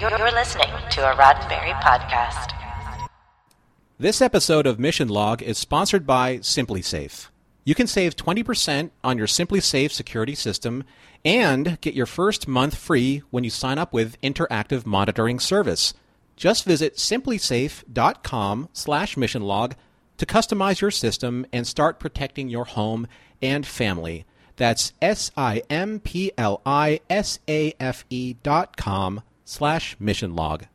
You're listening to a Roddenberry podcast. This episode of Mission Log is sponsored by SimpliSafe. You can save 20% on your SimpliSafe security system and get your first month free when you sign up with Interactive Monitoring Service. Just visit simplisafe.com slash missionlog to customize your system and start protecting your home and family. That's S-I-M-P-L-I-S-A-F-E dot com slash mission log.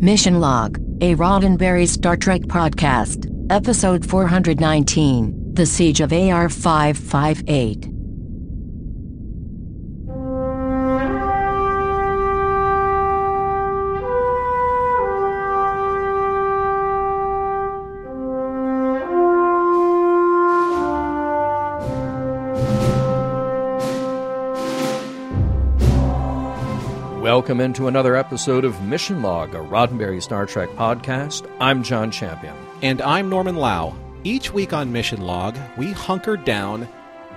Mission Log, a Roddenberry Star Trek podcast, episode 419, The Siege of AR 558. Welcome into another episode of Mission Log, a Roddenberry Star Trek podcast. I'm John Champion. And I'm Norman Lau. Each week on Mission Log, we hunker down,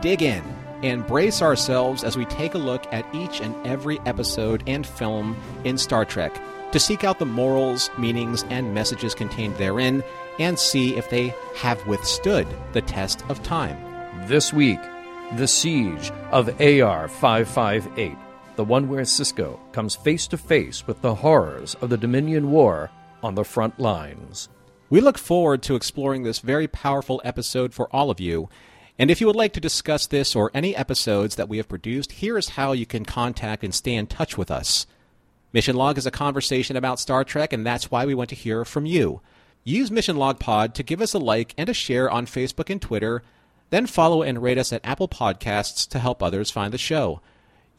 dig in, and brace ourselves as we take a look at each and every episode and film in Star Trek to seek out the morals, meanings, and messages contained therein and see if they have withstood the test of time. This week, The Siege of AR 558 the one where Sisko comes face to face with the horrors of the Dominion War on the front lines. We look forward to exploring this very powerful episode for all of you. And if you would like to discuss this or any episodes that we have produced, here is how you can contact and stay in touch with us. Mission Log is a conversation about Star Trek, and that's why we want to hear from you. Use Mission Log Pod to give us a like and a share on Facebook and Twitter, then follow and rate us at Apple Podcasts to help others find the show.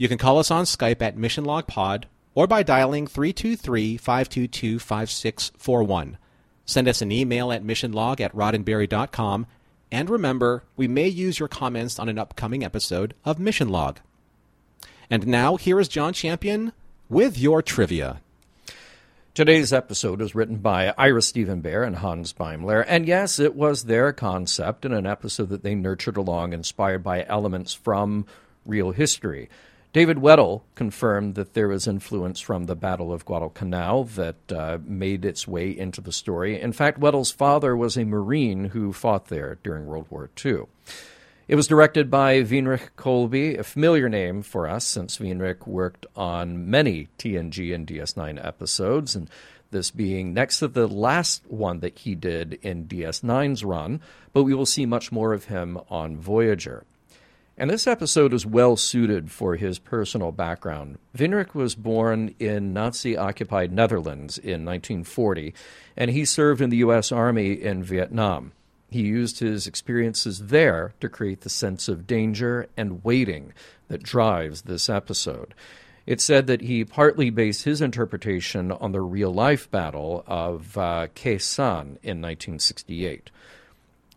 You can call us on Skype at Mission Log Pod or by dialing 323 522 5641. Send us an email at missionlog at roddenberry.com. And remember, we may use your comments on an upcoming episode of Mission Log. And now, here is John Champion with your trivia. Today's episode was written by Ira Stephen Behr and Hans Beimler, and yes, it was their concept in an episode that they nurtured along, inspired by elements from real history. David Weddle confirmed that there was influence from the Battle of Guadalcanal that uh, made its way into the story. In fact, Weddle's father was a Marine who fought there during World War II. It was directed by Winrich Kolbe, a familiar name for us since Winrich worked on many TNG and DS9 episodes, and this being next to the last one that he did in DS9's run, but we will see much more of him on Voyager. And this episode is well suited for his personal background. Winrich was born in Nazi occupied Netherlands in 1940, and he served in the U.S. Army in Vietnam. He used his experiences there to create the sense of danger and waiting that drives this episode. It said that he partly based his interpretation on the real life battle of uh, Khe Sanh in 1968.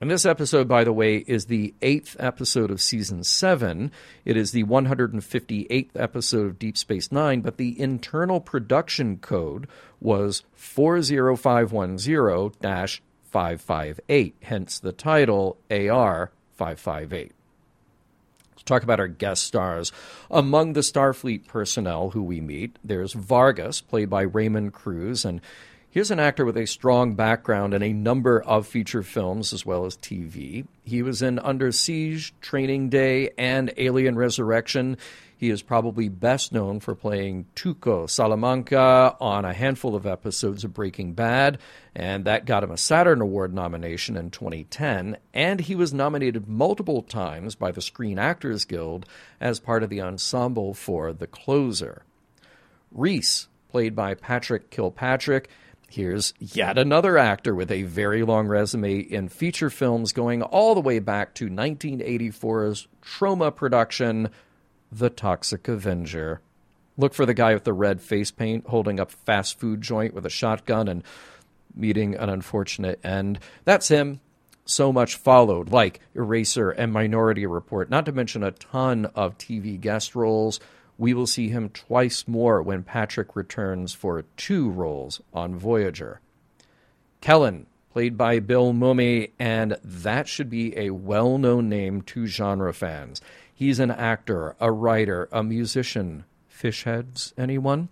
And this episode, by the way, is the eighth episode of season seven. It is the 158th episode of Deep Space Nine, but the internal production code was 40510 558, hence the title AR 558. Let's talk about our guest stars. Among the Starfleet personnel who we meet, there's Vargas, played by Raymond Cruz, and Here's an actor with a strong background in a number of feature films as well as TV. He was in Under Siege, Training Day, and Alien Resurrection. He is probably best known for playing Tuco Salamanca on a handful of episodes of Breaking Bad, and that got him a Saturn Award nomination in 2010. And he was nominated multiple times by the Screen Actors Guild as part of the ensemble for The Closer. Reese, played by Patrick Kilpatrick, Here's yet another actor with a very long resume in feature films going all the way back to 1984's Troma production, The Toxic Avenger. Look for the guy with the red face paint holding up fast food joint with a shotgun and meeting an unfortunate end. That's him. So much followed, like Eraser and Minority Report, not to mention a ton of TV guest roles. We will see him twice more when Patrick returns for two roles on Voyager. Kellen, played by Bill Mumy, and that should be a well known name to genre fans. He's an actor, a writer, a musician. Fish heads, anyone?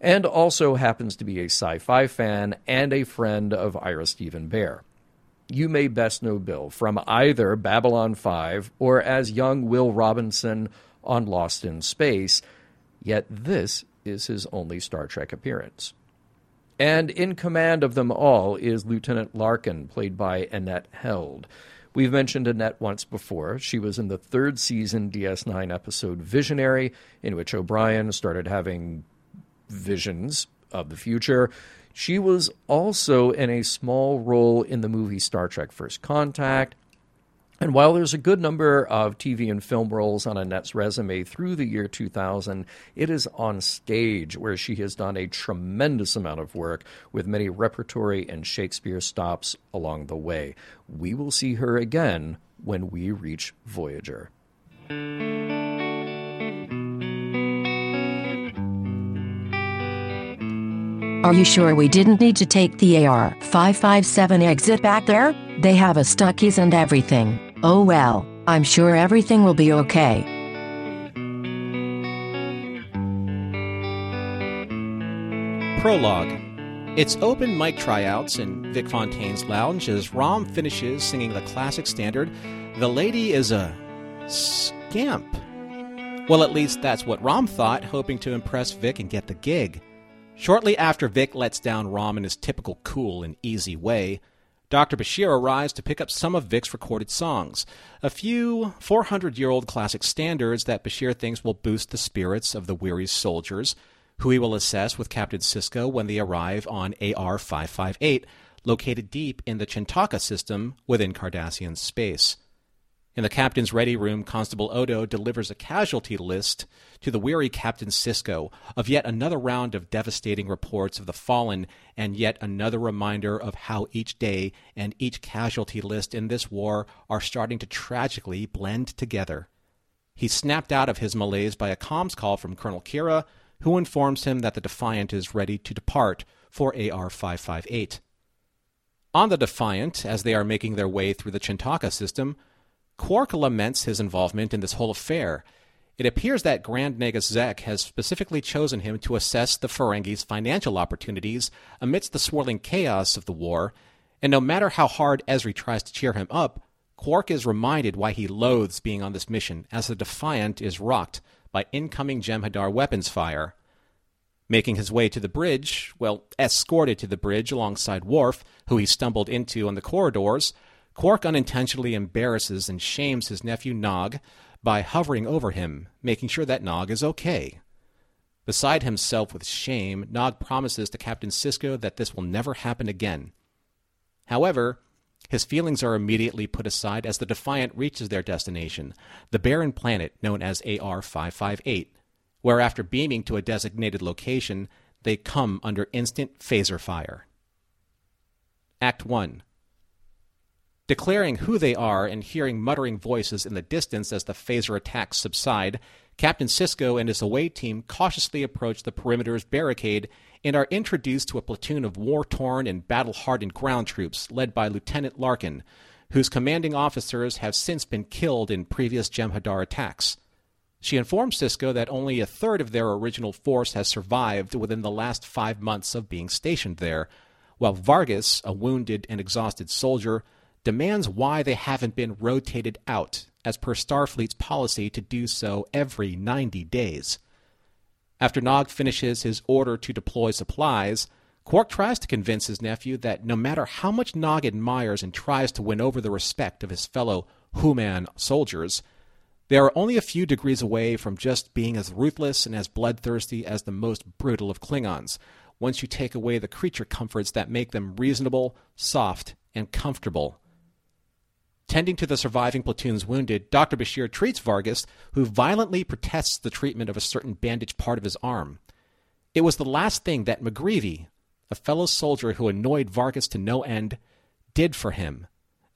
And also happens to be a sci fi fan and a friend of Ira Stephen Behr. You may best know Bill from either Babylon 5 or as young Will Robinson on Lost in Space, yet this is his only Star Trek appearance. And in command of them all is Lieutenant Larkin, played by Annette Held. We've mentioned Annette once before. She was in the third season DS9 episode Visionary, in which O'Brien started having visions of the future. She was also in a small role in the movie Star Trek First Contact. And while there's a good number of TV and film roles on Annette's resume through the year 2000, it is on stage where she has done a tremendous amount of work with many repertory and Shakespeare stops along the way. We will see her again when we reach Voyager. Are you sure we didn't need to take the AR 557 exit back there? They have a Stuckey's and everything. Oh well, I'm sure everything will be okay. Prologue. It's open mic tryouts in Vic Fontaine's lounge as Rom finishes singing the classic standard, The Lady is a Scamp. Well, at least that's what Rom thought, hoping to impress Vic and get the gig. Shortly after Vic lets down Rom in his typical cool and easy way, Dr. Bashir arrives to pick up some of Vic's recorded songs, a few 400 year old classic standards that Bashir thinks will boost the spirits of the weary soldiers, who he will assess with Captain Sisko when they arrive on AR 558, located deep in the Chin'toka system within Cardassian space. In the captain's ready room, Constable Odo delivers a casualty list to the weary Captain Sisko of yet another round of devastating reports of the fallen and yet another reminder of how each day and each casualty list in this war are starting to tragically blend together. He's snapped out of his malaise by a comms call from Colonel Kira, who informs him that the Defiant is ready to depart for AR 558. On the Defiant, as they are making their way through the Chin'toka system, Quark laments his involvement in this whole affair. It appears that Grand Nagus Zek has specifically chosen him to assess the Ferengi's financial opportunities amidst the swirling chaos of the war, and no matter how hard Ezri tries to cheer him up, Quark is reminded why he loathes being on this mission as the Defiant is rocked by incoming Jem'Hadar weapons fire. Making his way to the bridge, well, escorted to the bridge alongside Worf, who he stumbled into on the corridors, Quark unintentionally embarrasses and shames his nephew Nog by hovering over him, making sure that Nog is okay. Beside himself with shame, Nog promises to Captain Sisko that this will never happen again. However, his feelings are immediately put aside as the Defiant reaches their destination, the barren planet known as AR 558, where after beaming to a designated location, they come under instant phaser fire. Act 1 Declaring who they are and hearing muttering voices in the distance as the phaser attacks subside, Captain Sisko and his away team cautiously approach the perimeter's barricade and are introduced to a platoon of war torn and battle hardened ground troops led by Lieutenant Larkin, whose commanding officers have since been killed in previous Jem'Hadar attacks. She informs Sisko that only a third of their original force has survived within the last five months of being stationed there, while Vargas, a wounded and exhausted soldier, demands why they haven't been rotated out, as per Starfleet's policy to do so every 90 days. After Nog finishes his order to deploy supplies, Quark tries to convince his nephew that no matter how much Nog admires and tries to win over the respect of his fellow Human soldiers, they are only a few degrees away from just being as ruthless and as bloodthirsty as the most brutal of Klingons, once you take away the creature comforts that make them reasonable, soft, and comfortable. Tending to the surviving platoon's wounded, Dr. Bashir treats Vargas, who violently protests the treatment of a certain bandaged part of his arm. It was the last thing that McGreevy, a fellow soldier who annoyed Vargas to no end, did for him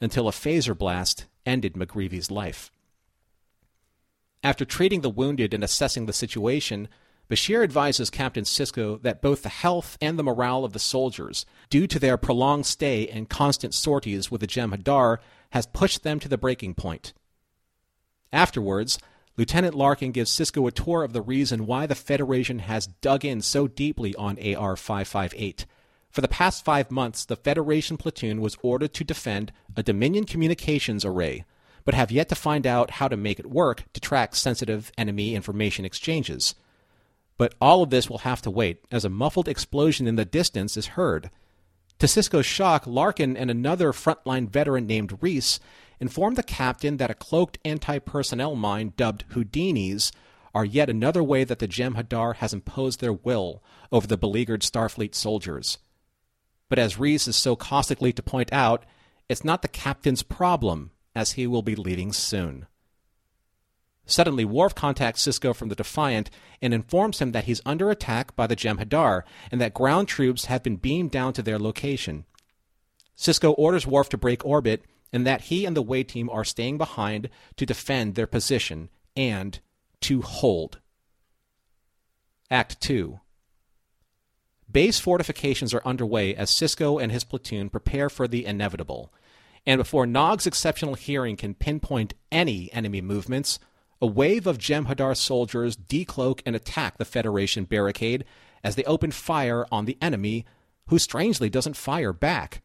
until a phaser blast ended McGreevy's life. After treating the wounded and assessing the situation, Bashir advises Captain Sisko that both the health and the morale of the soldiers, due to their prolonged stay and constant sorties with the Jem'Hadar, has pushed them to the breaking point. Afterwards, Lieutenant Larkin gives Sisko a tour of the reason why the Federation has dug in so deeply on AR 558. For the past five months, the Federation platoon was ordered to defend a Dominion communications array, but have yet to find out how to make it work to track sensitive enemy information exchanges. But all of this will have to wait, as a muffled explosion in the distance is heard. To Sisko's shock, Larkin and another frontline veteran named Reese inform the captain that a cloaked anti personnel mine dubbed Houdinis are yet another way that the Jem'Hadar has imposed their will over the beleaguered Starfleet soldiers. But as Reese is so caustically to point out, it's not the captain's problem, as he will be leaving soon. Suddenly, Worf contacts Sisko from the Defiant and informs him that he's under attack by the Jem'Hadar and that ground troops have been beamed down to their location. Sisko orders Worf to break orbit and that he and the way team are staying behind to defend their position and to hold. Act 2 Base fortifications are underway as Sisko and his platoon prepare for the inevitable. And before Nog's exceptional hearing can pinpoint any enemy movements, a wave of Jem'Hadar soldiers decloak and attack the Federation barricade as they open fire on the enemy, who strangely doesn't fire back.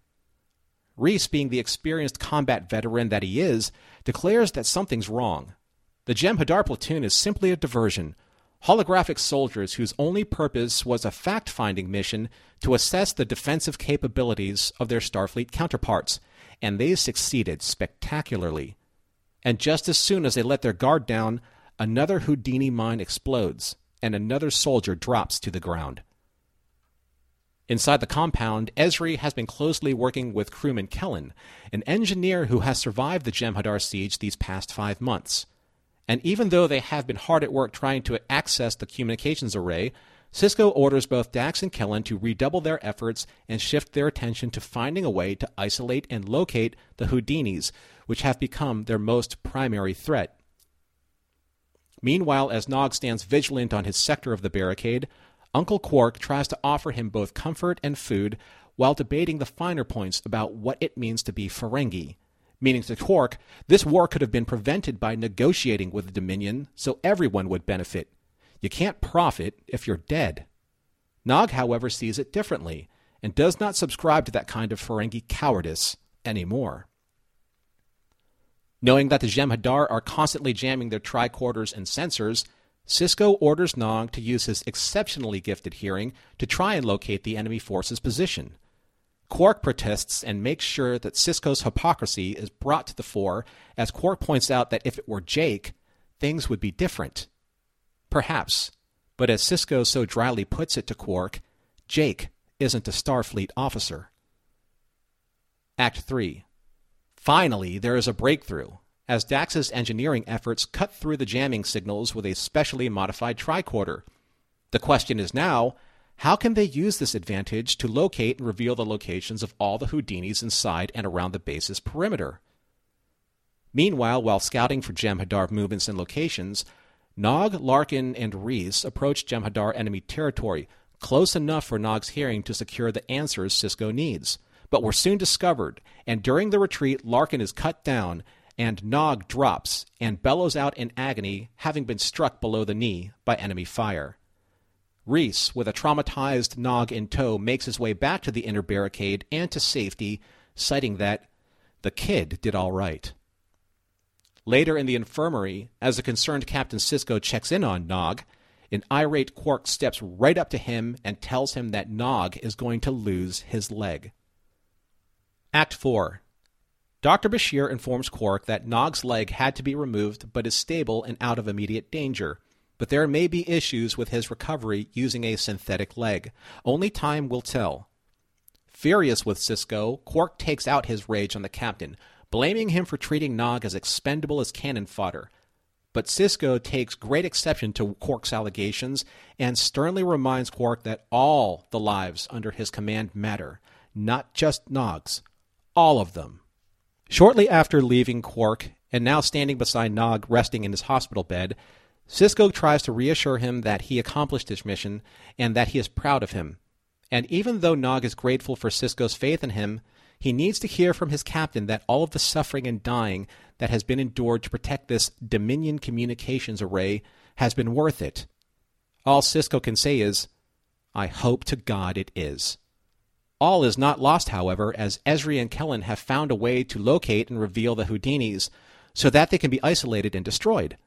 Reese, being the experienced combat veteran that he is, declares that something's wrong. The Jem'Hadar platoon is simply a diversion, holographic soldiers whose only purpose was a fact finding mission to assess the defensive capabilities of their Starfleet counterparts, and they succeeded spectacularly and just as soon as they let their guard down, another Houdini mine explodes, and another soldier drops to the ground. Inside the compound, Ezri has been closely working with crewman Kellen, an engineer who has survived the Jem'Hadar siege these past five months. And even though they have been hard at work trying to access the communications array, Sisko orders both Dax and Kellen to redouble their efforts and shift their attention to finding a way to isolate and locate the Houdinis, which have become their most primary threat. Meanwhile, as Nog stands vigilant on his sector of the barricade, Uncle Quark tries to offer him both comfort and food while debating the finer points about what it means to be Ferengi. Meaning to Quark, this war could have been prevented by negotiating with the Dominion so everyone would benefit. You can't profit if you're dead. Nog, however, sees it differently and does not subscribe to that kind of Ferengi cowardice anymore. Knowing that the Jem'Hadar are constantly jamming their tricorders and sensors, Sisko orders Nog to use his exceptionally gifted hearing to try and locate the enemy force's position. Quark protests and makes sure that Sisko's hypocrisy is brought to the fore as Quark points out that if it were Jake, things would be different. Perhaps, but as Sisko so dryly puts it to Quark, Jake isn't a Starfleet officer. Act 3 Finally, there is a breakthrough, as Dax's engineering efforts cut through the jamming signals with a specially modified tricorder. The question is now how can they use this advantage to locate and reveal the locations of all the Houdinis inside and around the base's perimeter? Meanwhile, while scouting for Jem'Hadar movements and locations, Nog, Larkin, and Reese approach Jem'Hadar enemy territory, close enough for Nog's hearing to secure the answers Sisko needs but were soon discovered, and during the retreat, Larkin is cut down, and Nog drops and bellows out in agony, having been struck below the knee by enemy fire. Reese, with a traumatized Nog in tow, makes his way back to the inner barricade and to safety, citing that the kid did all right. Later in the infirmary, as the concerned Captain Sisko checks in on Nog, an irate Quark steps right up to him and tells him that Nog is going to lose his leg. Act 4 Dr. Bashir informs Quark that Nog's leg had to be removed but is stable and out of immediate danger. but there may be issues with his recovery using a synthetic leg. Only time will tell. Furious with Sisko, Quark takes out his rage on the captain, blaming him for treating Nog as expendable as cannon fodder. But Sisko takes great exception to Quark's allegations and sternly reminds Quark that all the lives under his command matter, not just Nog's, all of them. Shortly after leaving Quark and now standing beside Nog resting in his hospital bed, Sisko tries to reassure him that he accomplished his mission and that he is proud of him. And even though Nog is grateful for Sisko's faith in him, he needs to hear from his captain that all of the suffering and dying that has been endured to protect this Dominion communications array has been worth it. All Sisko can say is, I hope to God it is. All is not lost, however, as Ezri and Kellen have found a way to locate and reveal the Houdinis so that they can be isolated and destroyed.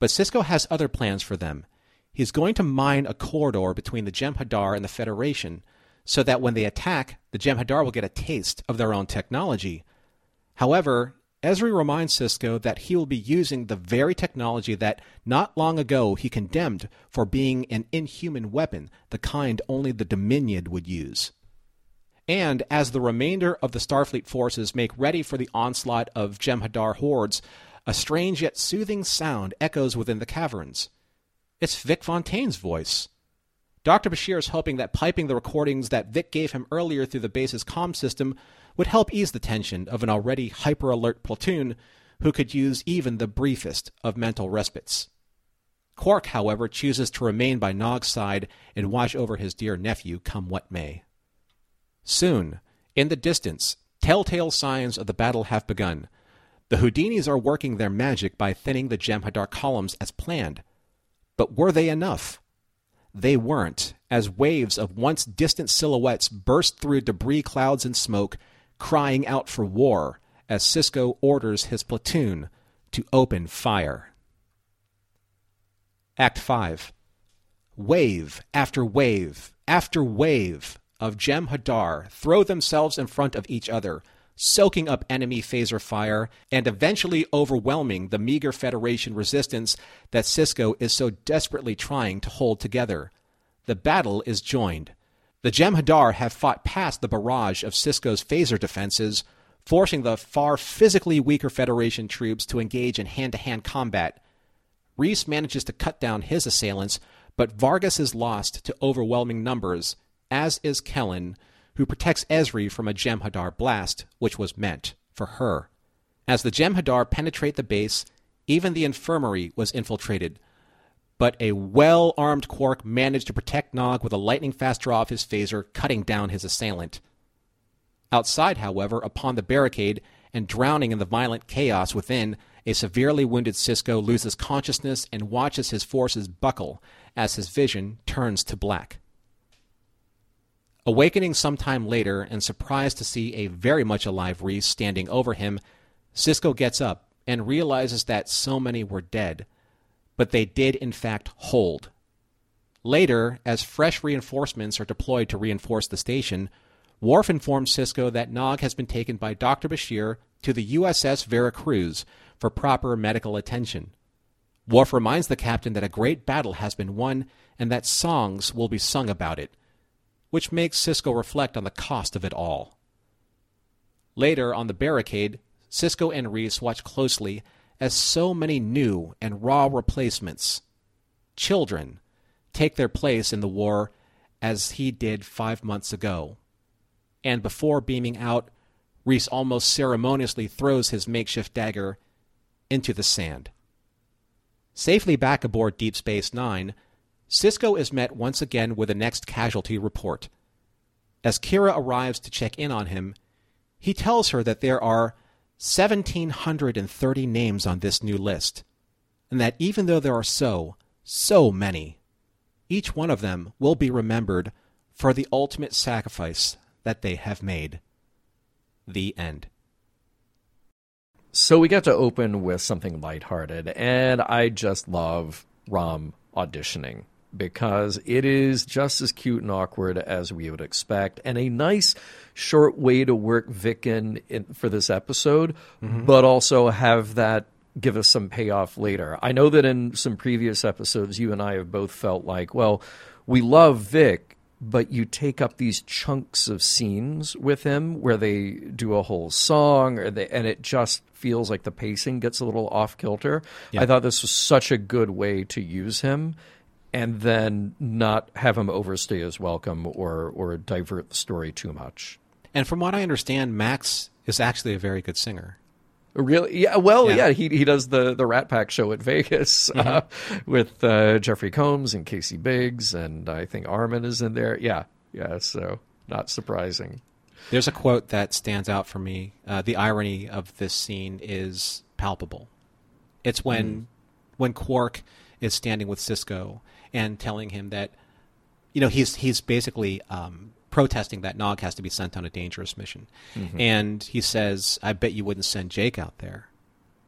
But Sisko has other plans for them. He's going to mine a corridor between the Jem'Hadar and the Federation so that when they attack, the Jem'Hadar will get a taste of their own technology. However, Ezri reminds Sisko that he will be using the very technology that not long ago he condemned for being an inhuman weapon, the kind only the Dominion would use. And as the remainder of the Starfleet forces make ready for the onslaught of Jem'Hadar hordes, a strange yet soothing sound echoes within the caverns. It's Vic Fontaine's voice. Dr. Bashir is hoping that piping the recordings that Vic gave him earlier through the base's comm system would help ease the tension of an already hyper alert platoon who could use even the briefest of mental respites. Quark, however, chooses to remain by Nog's side and watch over his dear nephew come what may. Soon, in the distance, telltale signs of the battle have begun. The Houdinis are working their magic by thinning the Jem'Hadar columns as planned. But were they enough? They weren't, as waves of once distant silhouettes burst through debris clouds and smoke, crying out for war as Sisko orders his platoon to open fire. Act 5 Wave after wave after wave of Jem'Hadar throw themselves in front of each other, soaking up enemy phaser fire, and eventually overwhelming the meager Federation resistance that Sisko is so desperately trying to hold together. The battle is joined. The Jem'Hadar have fought past the barrage of Sisko's phaser defenses, forcing the far physically weaker Federation troops to engage in hand to hand combat. Reese manages to cut down his assailants, but Vargas is lost to overwhelming numbers, as is Kellen, who protects Ezri from a Jem'Hadar blast, which was meant for her. As the Jem'Hadar penetrate the base, even the infirmary was infiltrated. But a well armed Quark managed to protect Nog with a lightning fast draw of his phaser, cutting down his assailant. Outside, however, upon the barricade, and drowning in the violent chaos within, a severely wounded Sisko loses consciousness and watches his forces buckle as his vision turns to black. Awakening some time later and surprised to see a very much alive Reese standing over him, Sisko gets up and realizes that so many were dead, but they did in fact hold. Later, as fresh reinforcements are deployed to reinforce the station, Worf informs Sisko that Nog has been taken by Dr. Bashir to the USS Veracruz for proper medical attention. Worf reminds the captain that a great battle has been won and that songs will be sung about it, which makes Sisko reflect on the cost of it all. Later, on the barricade, Sisko and Reese watch closely as so many new and raw replacements, children, take their place in the war as he did five months ago. And before beaming out, Reese almost ceremoniously throws his makeshift dagger into the sand. Safely back aboard Deep Space Nine, Sisko is met once again with a next casualty report. As Kira arrives to check in on him, he tells her that there are 1,730 names on this new list, and that even though there are so, so many, each one of them will be remembered for the ultimate sacrifice that they have made. The end. So we got to open with something lighthearted, and I just love Rom auditioning because it is just as cute and awkward as we would expect, and a nice short way to work Vic in, in for this episode, mm-hmm. but also have that give us some payoff later. I know that in some previous episodes, you and I have both felt like, well, we love Vic, but you take up these chunks of scenes with him where they do a whole song, or they, and it just feels like the pacing gets a little off kilter. Yeah. I thought this was such a good way to use him. And then not have him overstay his welcome or or divert the story too much. And from what I understand, Max is actually a very good singer. Really? Yeah. Well, Yeah. yeah. he he does the the Rat Pack show at Vegas uh, with uh, Jeffrey Combs and Casey Biggs, and I think Armin is in there. Yeah, yeah. So not surprising. There's a quote that stands out for me. Uh, the irony of this scene is palpable. It's when when Quark is standing with Sisko and telling him that, you know, he's he's basically um, protesting that Nog has to be sent on a dangerous mission, and he says, "I bet you wouldn't send Jake out there."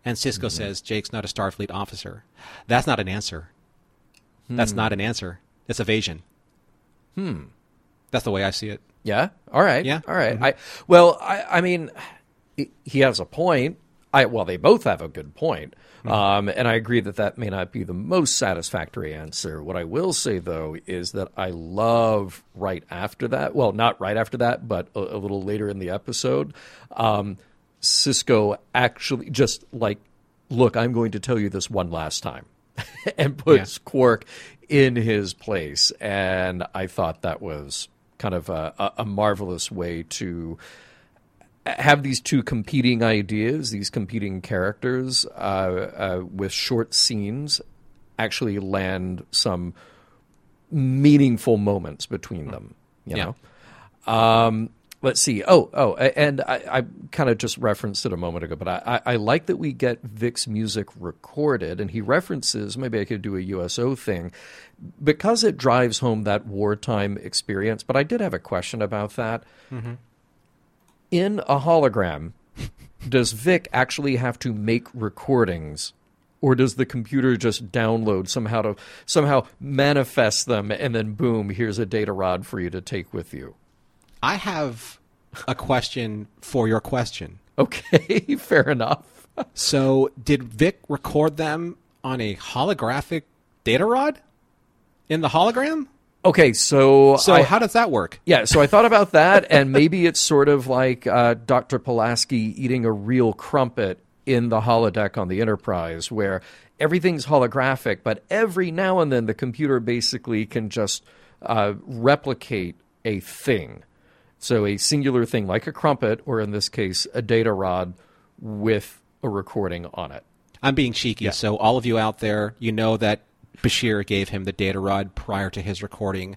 And Sisko says, "Jake's not a Starfleet officer." That's not an answer. That's not an answer. It's evasion. Hmm. That's the way I see it. Yeah. All right. Yeah. All right. I well, I I mean, he has a point. I well, they both have a good point. Um, and I agree that that may not be the most satisfactory answer. What I will say though is that I love right after that. Well, not right after that, but a, a little later in the episode, um, Sisko actually just like, look, I'm going to tell you this one last time, and puts Quark in his place. And I thought that was kind of a, a, a marvelous way to have these two competing ideas, these competing characters, uh, uh, with short scenes, actually land some meaningful moments between them. You Yeah. know. Um, let's see. Oh, oh, and I, I kind of just referenced it a moment ago, but I, I, I like that we get Vic's music recorded, and he references. Maybe I could do a USO thing because it drives home that wartime experience. But I did have a question about that. In a hologram, does Vic actually have to make recordings? Or does the computer just download somehow to somehow manifest them and then boom, here's a data rod for you to take with you? I have a question for your question. Okay, fair enough. So, did Vic record them on a holographic data rod in the hologram? Okay, so So, I- how does that work? Yeah, so I thought about that, and maybe it's sort of like uh, Dr. Pulaski eating a real crumpet in the holodeck on the Enterprise, where everything's holographic, but every now and then the computer basically can just uh, replicate a thing. So a singular thing like a crumpet, or in this case, a data rod with a recording on it. I'm being cheeky. So, all of you out there, you know that Bashir gave him the data rod prior to his recording.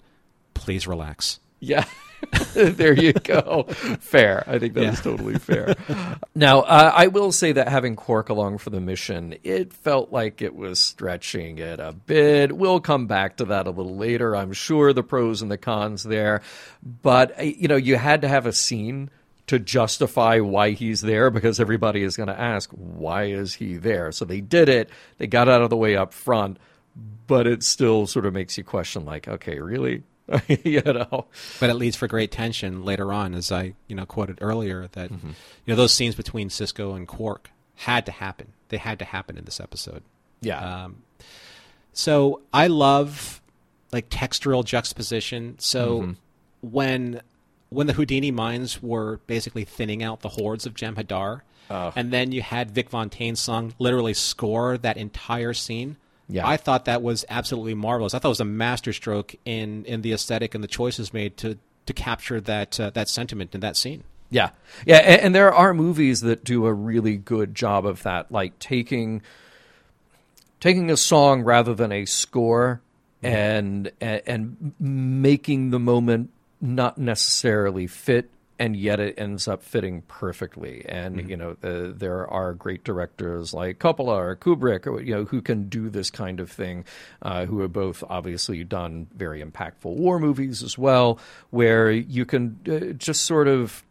Please relax. Yeah. there you go. Fair. I think that is Yeah. totally fair. now, uh, I will say that having Quark along for the mission, it felt like it was stretching it a bit. We'll come back to that a little later. I'm sure the pros and the cons there. But, uh, you know, you had to have a scene to justify why he's there because everybody is going to ask, why is he there? So they did it. They got out of the way up front. But it still sort of makes you question, like, okay, really? you know? But it leads for great tension later on, as I you know quoted earlier that you know those scenes between Sisko and Quark had to happen. They had to happen in this episode. Yeah. Um, so I love like textural juxtaposition. So when when the Houdini mines were basically thinning out the hordes of Jem'Hadar, and then you had Vic Fontaine's song literally score that entire scene. Yeah. I thought that was absolutely marvelous. I thought it was a masterstroke in in the aesthetic and the choices made to to capture that uh, that sentiment in that scene. Yeah, yeah, and, and there are movies that do a really good job of that, like taking taking a song rather than a score and and, and making the moment not necessarily fit and yet it ends up fitting perfectly. And you know uh, there are great directors like Coppola or Kubrick or, you know who can do this kind of thing uh, who have both obviously done very impactful war movies as well where you can uh, just sort of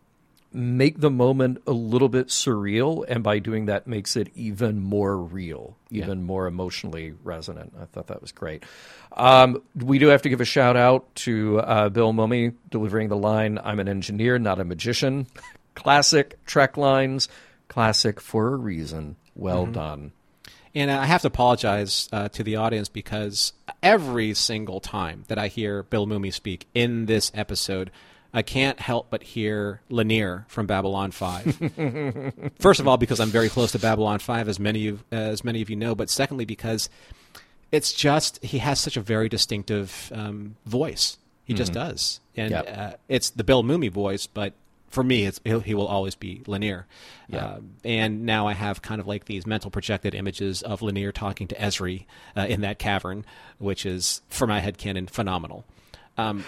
make the moment a little bit surreal and by doing that makes it even more real even more emotionally resonant. I thought that was great. Um, we do have to give a shout out to uh, bill Mumy delivering the line i'm an engineer not a magician. Classic trek lines classic for a reason. Well done. And I have to apologize uh, to the audience because every single time that I hear Bill Mumy speak in this episode, I can't help but hear Lennier from Babylon 5. First of all, because I'm very close to Babylon 5, as many of, as many of you know, but secondly, because it's just, he has such a very distinctive um, voice. He just does. And Yep. uh, it's the Bill Mumy voice, but for me, it's, he'll, he will always be Lennier. Yeah. Uh, and now I have kind of like these mental projected images of Lennier talking to Ezri uh, in that cavern, which is, for my headcanon, phenomenal. Um,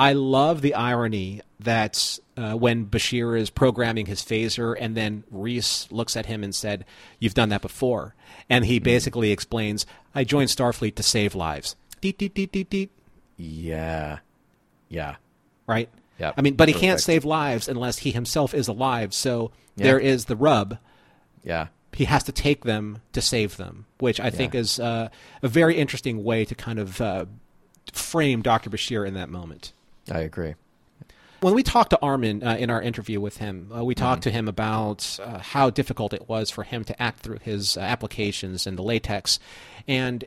I love the irony that uh, when Bashir is programming his phaser, and then Reese looks at him and said, "You've done that before," and he basically explains, "I joined Starfleet to save lives." Deet deet deet deet deet. Yeah. Yeah. Right. Yep. I mean, but he can't save lives unless he himself is alive. So Yeah. there is the rub. Yeah. He has to take them to save them, which I think is uh, a very interesting way to kind of uh, frame Dr. Bashir in that moment. I agree. When we talked to Armin uh, in our interview with him, uh, we talked to him about uh, how difficult it was for him to act through his uh, applications and the latex. And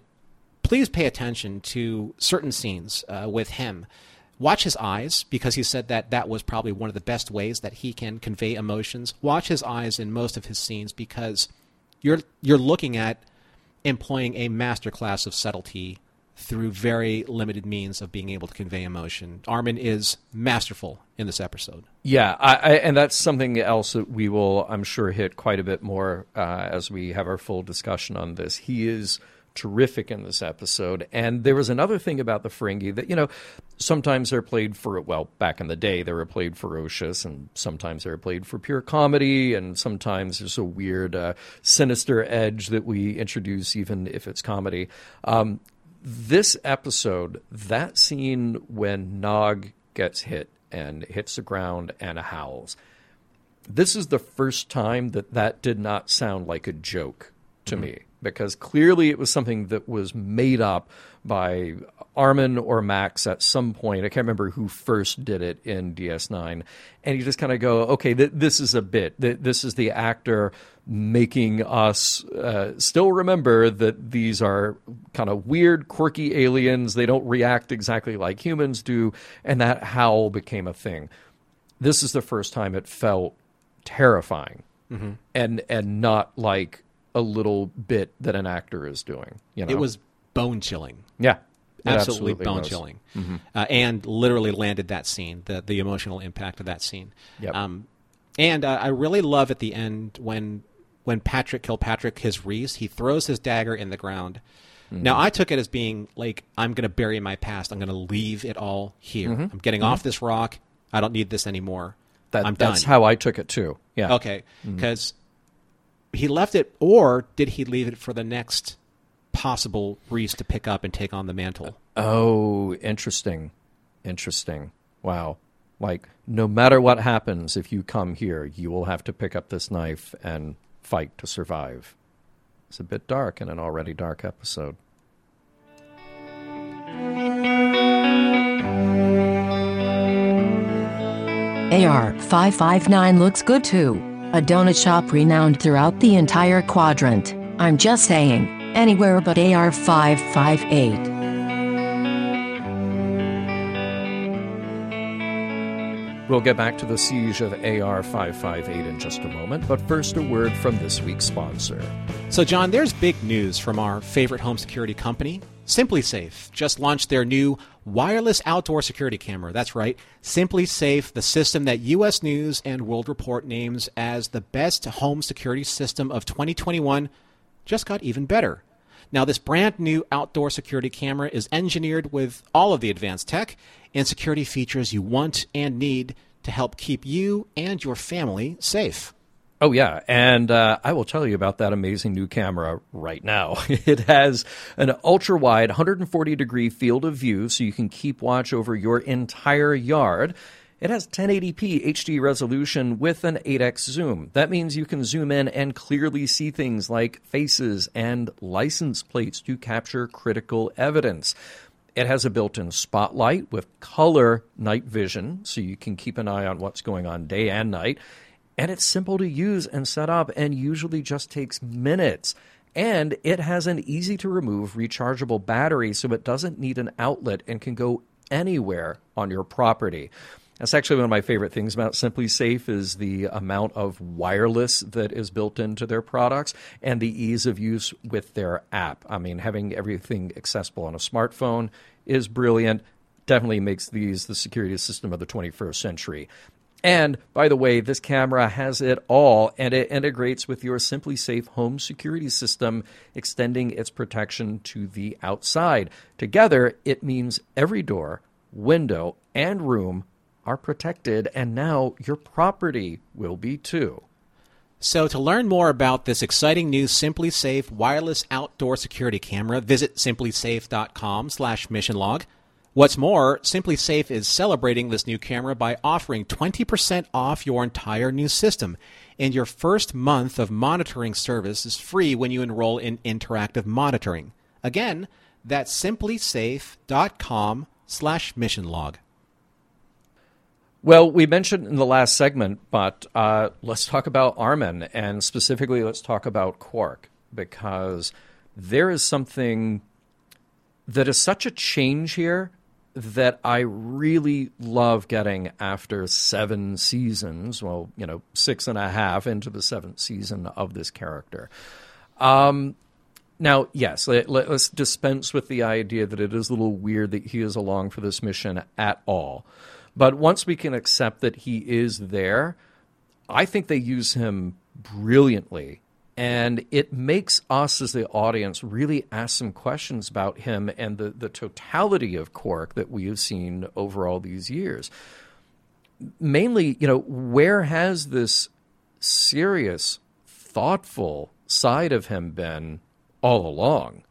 please pay attention to certain scenes uh, with him. Watch his eyes because he said that that was probably one of the best ways that he can convey emotions. Watch his eyes in most of his scenes because you're you're looking at employing a masterclass of subtlety through very limited means of being able to convey emotion. Armin is masterful in this episode. Yeah, I, I, and that's something else that we will, I'm sure, hit quite a bit more uh, as we have our full discussion on this. He is terrific in this episode. And there was another thing about the Ferengi that, you know, sometimes they're played for, well, back in the day, they were played ferocious, and sometimes they're played for pure comedy, and sometimes there's a weird, uh, sinister edge that we introduce, even if it's comedy. Um, this episode, that scene when Nog gets hit and hits the ground and howls, this is the first time that that did not sound like a joke to mm-hmm. me because clearly it was something that was made up by Armin or Max at some point. I can't remember who first did it in DS9. And you just kind of go, okay, th- this is a bit. Th- this is the actor making us uh, still remember that these are kind of weird, quirky aliens. They don't react exactly like humans do. And that howl became a thing. This is the first time it felt terrifying and and not like a little bit that an actor is doing. You know, It was bone chilling. yeah, absolutely, absolutely bone was. chilling, uh, and literally landed that scene, the the emotional impact of that scene. Yep. Um, and uh, I really love at the end when when Patrick Kilpatrick his Reese, he throws his dagger in the ground. Mm-hmm. Now I took it as being like I'm going to bury my past. I'm going to leave it all here. I'm getting off this rock. I don't need this anymore. Mm-hmm. That, I'm that's done. how I took it too. Yeah. Okay, because he left it, or did he leave it for the next possible Reese to pick up and take on the mantle? Oh, interesting. Interesting. Wow. Like, no matter what happens, if you come here, you will have to pick up this knife and fight to survive. It's a bit dark in an already dark episode. AR 559 looks good too. A donut shop renowned throughout the entire quadrant. I'm just saying, anywhere but AR 558. We'll get back to the siege of AR 558 in just a moment, but first, a word from this week's sponsor. So, John, there's big news from our favorite home security company, SimpliSafe. Just launched their new wireless outdoor security camera. That's right, SimpliSafe, the system that U.S. News and World Report names as the best home security system of 2021, just got even better. Now, this brand new outdoor security camera is engineered with all of the advanced tech and security features you want and need to help keep you and your family safe. Oh, yeah. And uh, I will tell you about that amazing new camera right now. It has an ultra wide 140 degree field of view so you can keep watch over your entire yard. It has 1080p HD resolution with an 8x zoom. That means you can zoom in and clearly see things like faces and license plates to capture critical evidence. It has a built in spotlight with color night vision so you can keep an eye on what's going on day and night. And it's simple to use and set up and usually just takes minutes. And it has an easy to remove rechargeable battery, so it doesn't need an outlet and can go anywhere on your property. That's actually one of my favorite things about SimpliSafe is the amount of wireless that is built into their products and the ease of use with their app. I mean, having everything accessible on a smartphone is brilliant. Definitely makes these the security system of the 21st century. And by the way, this camera has it all and it integrates with your SimpliSafe home security system, extending its protection to the outside. Together, it means every door, window, and room are protected, and now your property will be too. So, to learn more about this exciting new SimpliSafe wireless outdoor security camera, visit simplisafe.com/missionlog. What's more, SimpliSafe is celebrating this new camera by offering 20% off your entire new system, and your first month of monitoring service is free when you enroll in interactive monitoring. Again, that's simplisafe.com/missionlog. Well, we mentioned in the last segment, but uh, let's talk about Armin, and specifically, let's talk about Quark, because there is something that is such a change here that I really love getting after seven seasons. Well, you know, six and a half into the seventh season of this character. Um, now, yes, let, us dispense with the idea that it is a little weird that he is along for this mission at all. But once we can accept that he is there, I think they use him brilliantly. And it makes us as the audience really ask some questions about him and the, the totality of Quark that we have seen over all these years. Mainly, you know, where has this serious, thoughtful side of him been all along?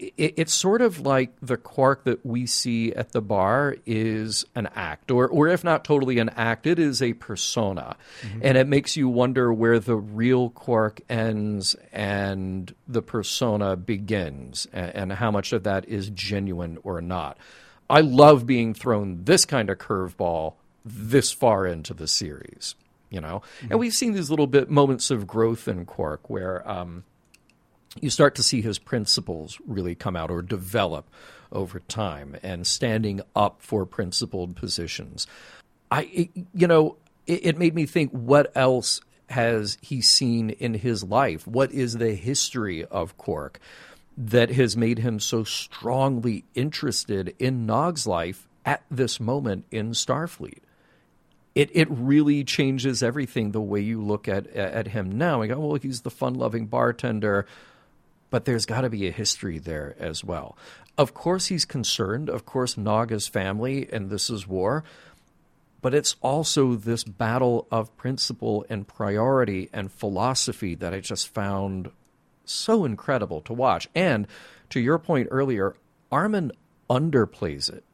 It, it's sort of like the Quark that we see at the bar is an act, or, or if not totally an act, it is a persona. Mm-hmm. And it makes you wonder where the real Quark ends and the persona begins, and, and how much of that is genuine or not. I love being thrown this kind of curveball this far into the series, you know. Mm-hmm. And we've seen these little bit moments of growth in Quark where um, you start to see his principles really come out or develop over time and standing up for principled positions. I, you know, it, it made me think what else has he seen in his life? What is the history of Quark that has made him so strongly interested in Nog's life at this moment in Starfleet? It, it really changes everything the way you look at at him now. You go, oh, well, he's the fun loving bartender but there's got to be a history there as well. Of course, he's concerned. Of course, Nog's family, and this is war. But it's also this battle of principle and priority and philosophy that I just found so incredible to watch. And to your point earlier, Armin underplays it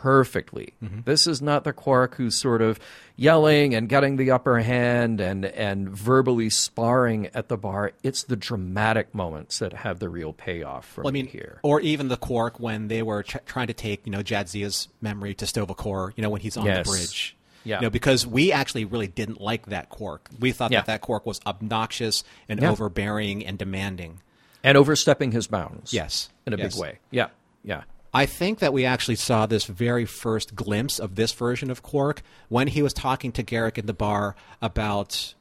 perfectly. Mm-hmm. This is not the Quark who's sort of yelling and getting the upper hand and and verbally sparring at the bar. It's the dramatic moments that have the real payoff for well, me I mean, here. Or even the Quark when they were ch- trying to take you know Jadzia's memory to Sto-vo-kor, you know when he's on yes. the bridge. Yeah. You know, because we actually really didn't like that Quark. We thought yeah. that that Quark was obnoxious and yeah. overbearing and demanding. And overstepping his bounds. Yes. In a yes. big way. Yeah. Yeah. I think that we actually saw this very first glimpse of this version of Quark when he was talking to Garak in the bar about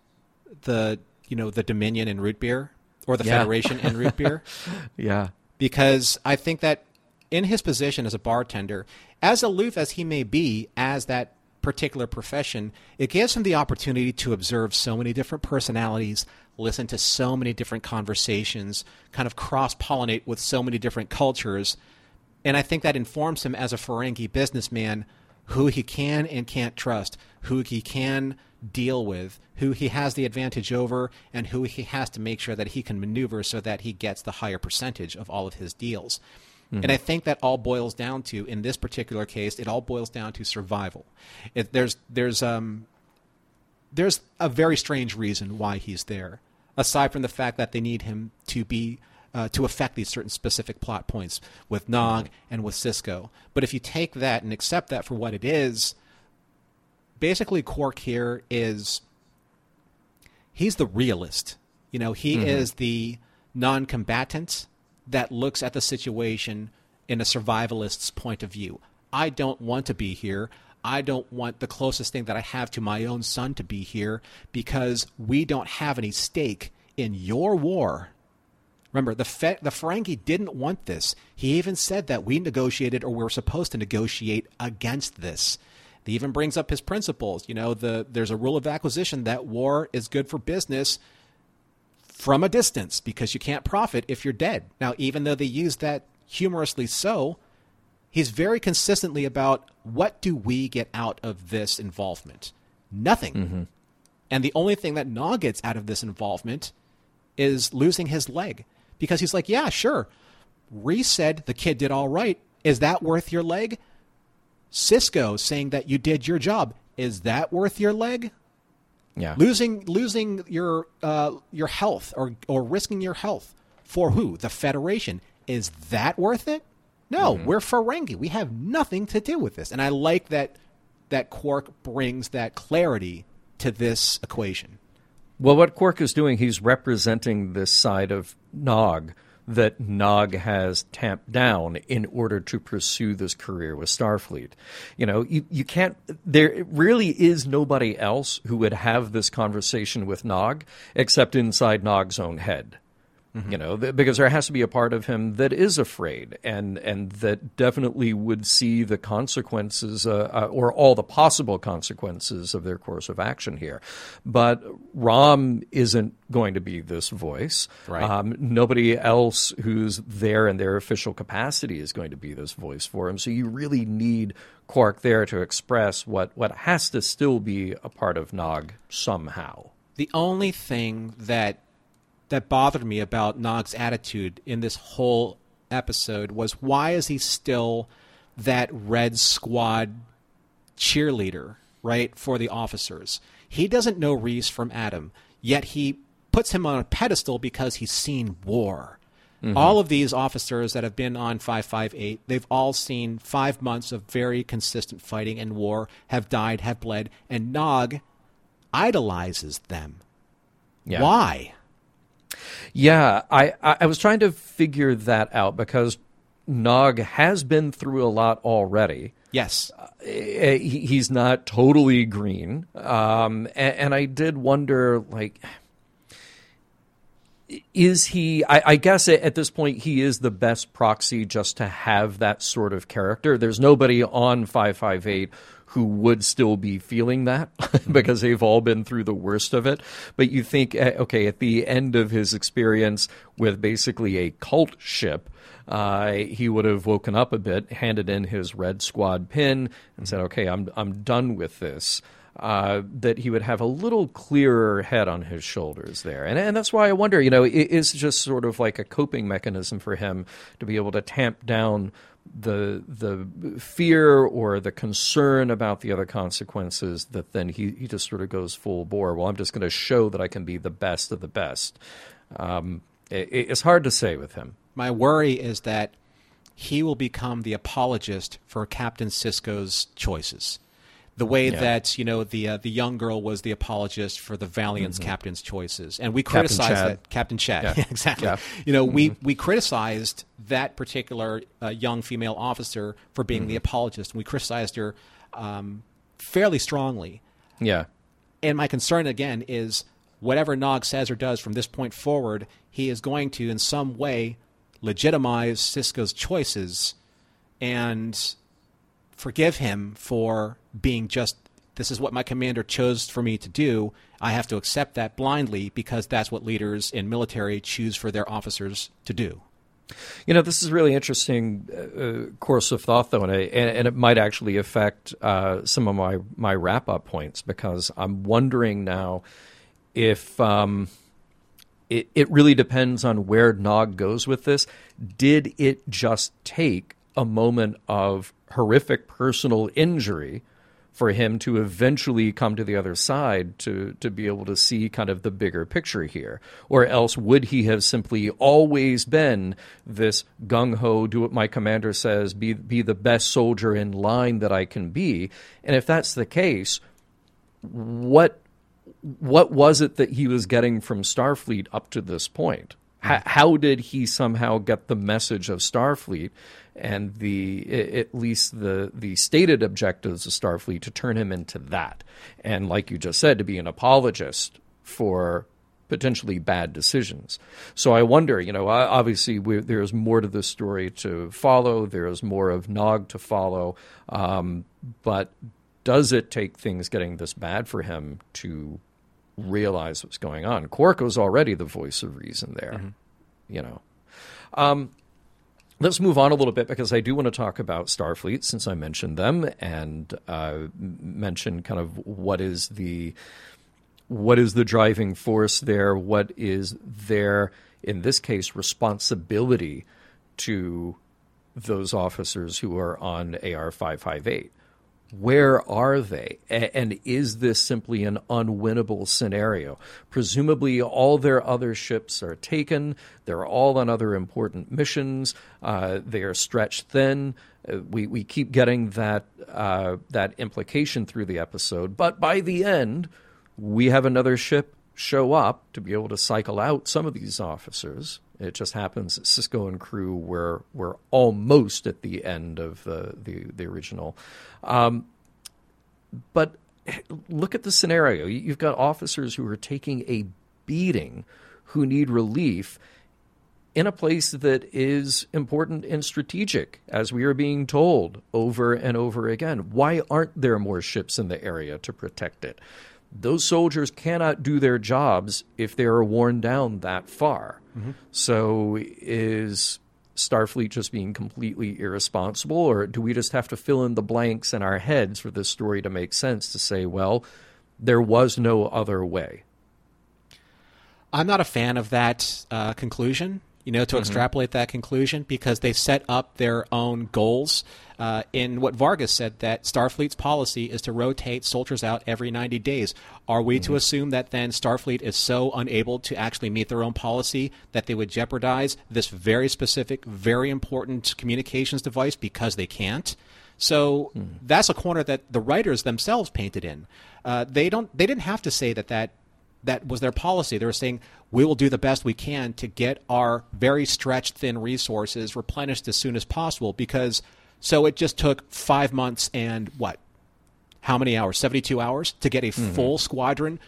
the you know the Dominion in root beer or the yeah. Federation in root beer. yeah, because I think that in his position as a bartender, as aloof as he may be as that particular profession, it gives him the opportunity to observe so many different personalities, listen to so many different conversations, kind of cross pollinate with so many different cultures and I think that informs him as a Ferengi businessman who he can and can't trust, who he can deal with, who he has the advantage over, and who he has to make sure that he can maneuver so that he gets the higher percentage of all of his deals. Mm-hmm. And I think that all boils down to, in this particular case, it all boils down to survival. It, there's there's um there's a very strange reason why he's there, aside from the fact that they need him to be uh, to affect these certain specific plot points with Nog and with Sisko. But if you take that and accept that for what it is, basically Quark here is he's the realist. You know, he mm-hmm. is the non combatant that looks at the situation in a survivalist's point of view. I don't want to be here. I don't want the closest thing that I have to my own son to be here because we don't have any stake in your war. Remember, the Fe- the Ferengi didn't want this. He even said that we negotiated or we were supposed to negotiate against this. He even brings up his principles. You know, the there's a rule of acquisition that war is good for business from a distance because you can't profit if you're dead. Now, even though they use that humorously so, he's very consistently about what do we get out of this involvement? Nothing. Mm-hmm. And the only thing that Nog gets out of this involvement is losing his leg because he's like, yeah, sure. Reese said the kid did all right. Is that worth your leg? Sisko saying that you did your job. Is that worth your leg? Yeah. Losing losing your uh, your health or or risking your health for who? The Federation. Is that worth it? No, we're Ferengi. We have nothing to do with this. And I like that that Quark brings that clarity to this equation. Well, what Quark is doing, he's representing this side of Nog that Nog has tamped down in order to pursue this career with Starfleet. You know, you, you can't, there really is nobody else who would have this conversation with Nog except inside Nog's own head. You know, th- because there has to be a part of him that is afraid and and that definitely would see the consequences uh, uh, or all the possible consequences of their course of action here. But Rom isn't going to be this voice. Right. Um, nobody else who's there in their official capacity is going to be this voice for him. So you really need Quark there to express what what has to still be a part of Nog somehow. The only thing that that bothered me about Nog's attitude in this whole episode was why is he still that red squad cheerleader, right, for the officers? He doesn't know Reese from Adam, yet he puts him on a pedestal because he's seen war. Mm-hmm. All of these officers that have been on 558, they've all seen five months of very consistent fighting and war, have died, have bled, and Nog idolizes them. Yeah. Why? Yeah, I, I was trying to figure that out because Nog has been through a lot already. Yes. Eh, he- He's not totally green, um, and, and I did wonder, like, is he? I, I guess at this point he is the best proxy just to have that sort of character. There's nobody on five five eight who would still be feeling that because they've all been through the worst of it. But you think, eh, okay, at the end of his experience with basically a cult ship, uh, he would have woken up a bit, handed in his Red Squad pin, and said, "Okay, I'm I'm done with this." Uh, that he would have a little clearer head on his shoulders there, and and that's why I wonder, you know, it is just sort of like a coping mechanism for him to be able to tamp down the the fear or the concern about the other consequences that then he, he just sort of goes full bore. Well, I'm just going to show that I can be the best of the best. Um, it, it's hard to say with him. My worry is that he will become the apologist for Captain Sisko's choices. The way Yeah. that you know the uh, the young girl was the apologist for the Valiant's captain's choices, and we criticized Chad. that Captain Chad. Yeah. Yeah, exactly. You know, we we criticized that particular uh, young female officer for being the apologist, and we criticized her um, fairly strongly. Yeah. And my concern again is whatever Nog says or does from this point forward, he is going to in some way legitimize Sisko's choices and forgive him for being just this is what my commander chose for me to do. I have to accept that blindly because that's what leaders in military choose for their officers to do. You know, this is really interesting uh, uh, course of thought, though, and, I, and it might actually affect uh, some of my, my wrap up points because I'm wondering now if um, it, it really depends on where Nog goes with this. Did it just take a moment of horrific personal injury? For him to eventually come to the other side to to be able to see kind of the bigger picture here. Or else would he have simply always been this gung ho do what my commander says be be the best soldier in line that I can be? And if that's the case what what was it that he was getting from Starfleet up to this point H- how did he somehow get the message of Starfleet and the at least the the stated objectives of Starfleet to turn him into that? And like you just said, to be an apologist for potentially bad decisions. So I wonder, you know, obviously there's more to this story to follow. There's more of Nog to follow, um, but does it take things getting this bad for him to realize what's going on? Quark was already the voice of reason there, mm-hmm. you know. Um, Let's move on a little bit because I do want to talk about Starfleet since I mentioned them and uh, mention kind of what is the what is the driving force there? What is their, in this case, responsibility to those officers who are on AR 558? Where are they? And is this simply an unwinnable scenario? Presumably, all their other ships are taken. They're all on other important missions. Uh, they are stretched thin. Uh, we, we keep getting that, uh, that implication through the episode. But by the end, we have another ship show up to be able to cycle out some of these officers. It just happens that Sisko and crew were were almost at the end of the the, the original. Um, but look at the scenario. You've got officers who are taking a beating, who need relief in a place that is important and strategic, as we are being told over and over again. Why aren't there more ships in the area to protect it? Those soldiers cannot do their jobs if they are worn down that far. Mm-hmm. So is Starfleet just being completely irresponsible, or do we just have to fill in the blanks in our heads for this story to make sense to say, well, there was no other way? I'm not a fan of that uh, conclusion you know, to mm-hmm. extrapolate that conclusion because they set up their own goals. Uh, in what Vargas said, that Starfleet's policy is to rotate soldiers out every 90 days. Are we mm-hmm. to assume that then Starfleet is so unable to actually meet their own policy that they would jeopardize this very specific, very important communications device because they can't? So mm. that's a corner that the writers themselves painted in. Uh, they don't. They didn't have to say that that that was their policy. They were saying we will do the best we can to get our very stretched thin resources replenished as soon as possible because so it just took 5 months and what? How many hours? 72 hours to get a mm-hmm. full squadron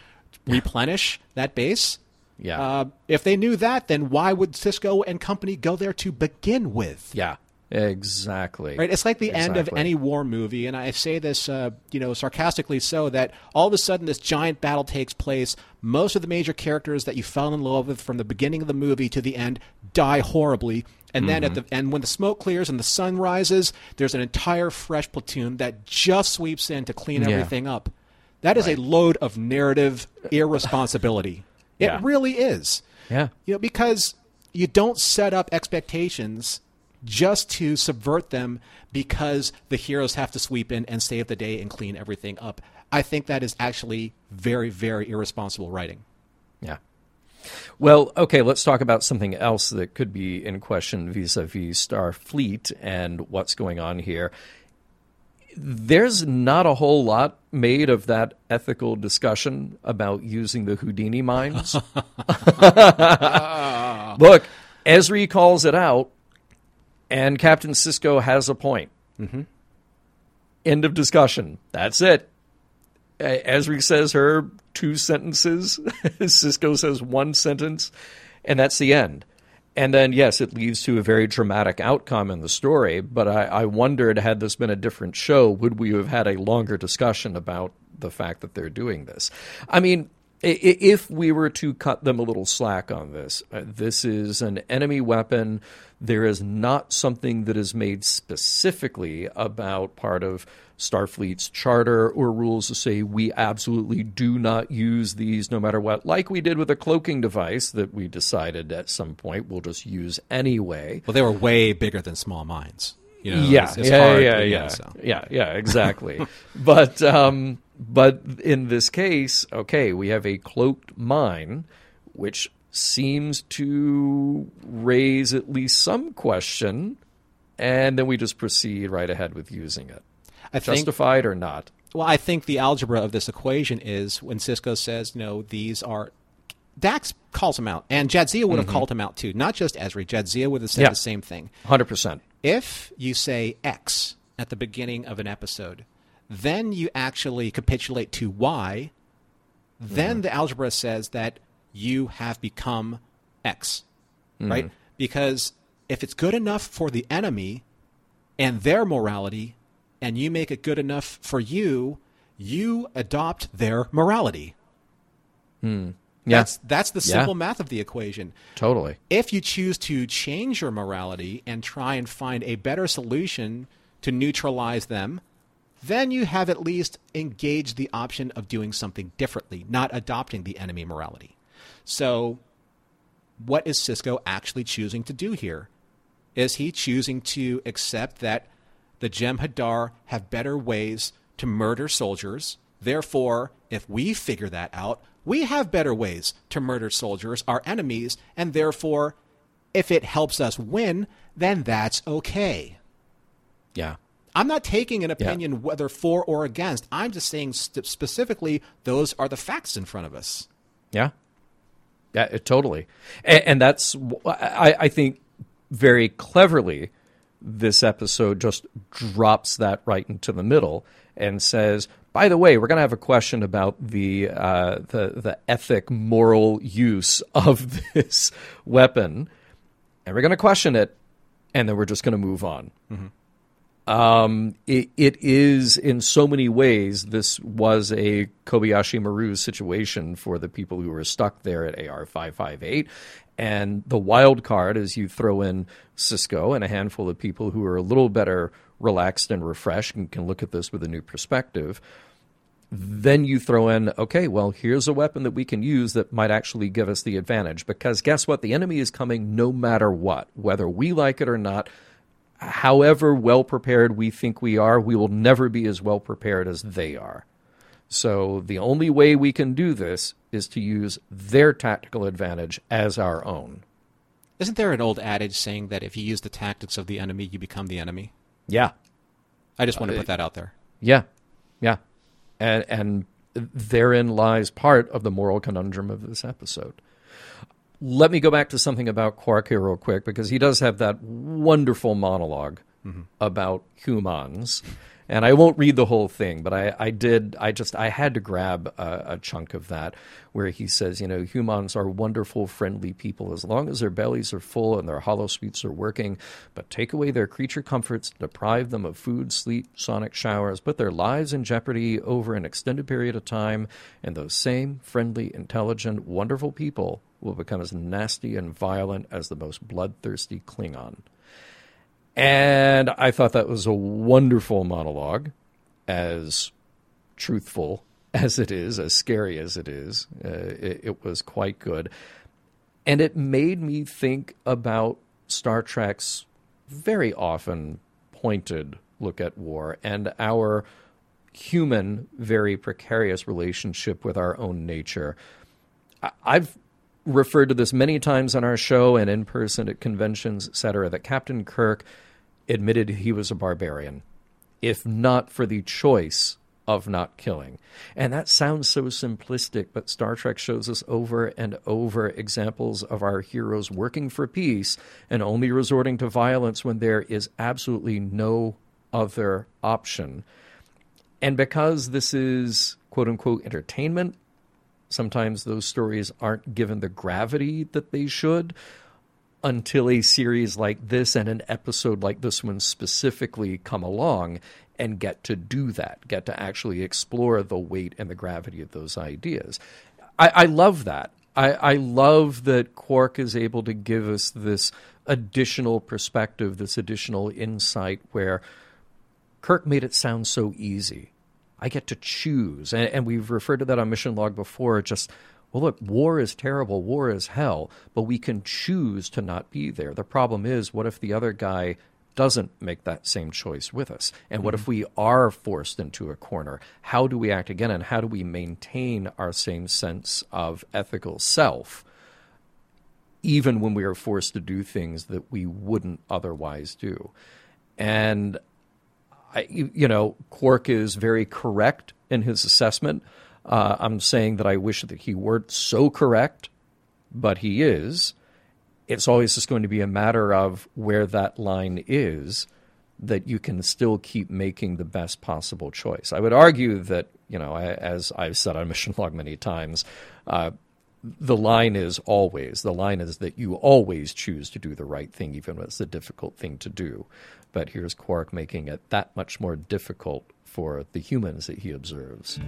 replenish that base? Yeah. Uh, if they knew that then why would Sisko and company go there to begin with? Yeah Exactly. Right. It's like the exactly. end of any war movie, and I say this, uh, you know, sarcastically so that all of a sudden this giant battle takes place. Most of the major characters that you fell in love with from the beginning of the movie to the end die horribly, and then mm-hmm. at the and when the smoke clears and the sun rises, there's an entire fresh platoon that just sweeps in to clean yeah. everything up. That is right. a load of narrative irresponsibility. yeah. It really is. Yeah. You know, because you don't set up expectations just to subvert them because the heroes have to sweep in and save the day and clean everything up. I think that is actually very, very irresponsible writing. Yeah. Well, okay, let's talk about something else that could be in question vis a vis Starfleet and what's going on here. There's not a whole lot made of that ethical discussion about using the Houdini mines. Look, Ezri calls it out and Captain Sisko has a point. Mm-hmm. End of discussion. That's it. Ezri says her two sentences. Sisko says one sentence, and that's the end. And then, yes, it leads to a very dramatic outcome in the story. But I, I wondered, had this been a different show, would we have had a longer discussion about the fact that they're doing this? I mean, if we were to cut them a little slack on this, uh, this is an enemy weapon. There is not something that is made specifically about part of Starfleet's charter or rules to say we absolutely do not use these no matter what, like we did with a cloaking device that we decided at some point we'll just use anyway. Well, they were way bigger than small mines. You know, yeah, it's, it's yeah, hard, yeah, yeah, yeah, so. yeah, yeah, exactly. but um, but in this case, okay, we have a cloaked mine, which seems to raise at least some question, and then we just proceed right ahead with using it. I Justified think, or not? Well, I think the algebra of this equation is when Sisko says, you know, these are Dax calls him out, and Jadzia would have called him out too. Not just Ezri. Jadzia would have said Mm-hmm. Yeah. the same thing. 100%. If you say X at the beginning of an episode, then you actually capitulate to Y, then the algebra says that you have become X, hmm. right? Because if it's good enough for the enemy and their morality, and you make it good enough for you, you adopt their morality. Hmm. Yeah. That's that's the Yeah. simple math of the equation. Totally. If you choose to change your morality and try and find a better solution to neutralize them, then you have at least engaged the option of doing something differently, not adopting the enemy morality. So, what is Sisko actually choosing to do here? Is he choosing to accept that the Jem'Hadar have better ways to murder soldiers? Therefore, if we figure that out, we have better ways to murder soldiers, our enemies, and therefore, if it helps us win, then that's okay. Yeah. I'm not taking an opinion whether for or against. I'm just saying st- specifically those are the facts in front of us. Yeah, yeah, totally, and, and that's I, I think very cleverly. This episode just drops that right into the middle and says, "By the way, we're going to have a question about the uh, the the ethic, moral use of this weapon, and we're going to question it, and then we're just going to move on." Um, it, it is in so many ways. This was a Kobayashi Maru situation for the people who were stuck there at AR five five eight, and the wild card is you throw in Sisko and a handful of people who are a little better relaxed and refreshed and can look at this with a new perspective. Then you throw in, okay, well, here's a weapon that we can use that might actually give us the advantage. Because guess what? The enemy is coming no matter what, whether we like it or not however well prepared we think we are, we will never be as well prepared as they are. So the only way we can do this is to use their tactical advantage as our own. Isn't there an old adage saying that if you use the tactics of the enemy, you become the enemy? Yeah. I just want to uh, put that out there. Yeah. Yeah. And and therein lies part of the moral conundrum of this episode. Let me go back to something about Quark here real quick because he does have that wonderful monolog mm-hmm. about humans. And I won't read the whole thing, but I, I did. I just I had to grab a, a chunk of that where he says, you know, humans are wonderful, friendly people as long as their bellies are full and their holosuites are working. But take away their creature comforts, deprive them of food, sleep, sonic showers, put their lives in jeopardy over an extended period of time, and those same friendly, intelligent, wonderful people will become as nasty and violent as the most bloodthirsty Klingon. And I thought that was a wonderful monologue, as truthful as it is, as scary as it is. Uh, it, it was quite good. And it made me think about Star Trek's very often pointed look at war and our human, very precarious relationship with our own nature. I've referred to this many times on our show and in person at conventions, etc., that Captain Kirk admitted he was a barbarian, if not for the choice of not killing. And that sounds so simplistic, but Star Trek shows us over and over examples of our heroes working for peace and only resorting to violence when there is absolutely no other option. And because this is quote unquote entertainment, sometimes those stories aren't given the gravity that they should until a series like this and an episode like this one specifically come along and get to do that, get to actually explore the weight and the gravity of those ideas. I, I love that. I, I love that Quark is able to give us this additional perspective, this additional insight where Kirk made it sound so easy. I get to choose. And, and we've referred to that on Mission Log before. Just, well, look, war is terrible, war is hell, but we can choose to not be there. The problem is, what if the other guy doesn't make that same choice with us? And what if mm-hmm. we are forced into a corner? How do we act again? And how do we maintain our same sense of ethical self? even when we are forced to do things that we wouldn't otherwise do. And I, you you know, Quark is very correct in his assessment. Uh, I'm saying that I wish that he weren't so correct but he is. It's always just going to be a matter of where that line is that you can still keep making the best possible choice. I would argue that, you know, as I've said on Mission Log many times, uh, the line is always the line is that you always choose to do the right thing, even when it's a difficult thing to do. But here's Quark making it that much more difficult for the humans that he observes.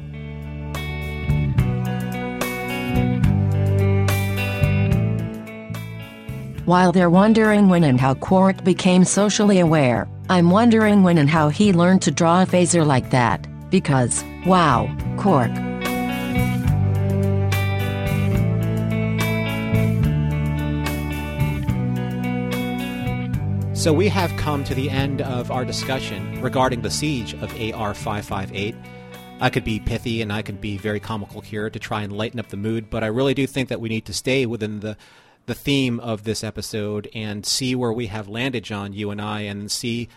While they're wondering when and how Quark became socially aware, I'm wondering when and how he learned to draw a phaser like that, because, wow, Quark. So we have come to the end of our discussion regarding the siege of AR 558. I could be pithy and I could be very comical here to try and lighten up the mood, but I really do think that we need to stay within the the theme of this episode and see where we have landed, John, you and I, and see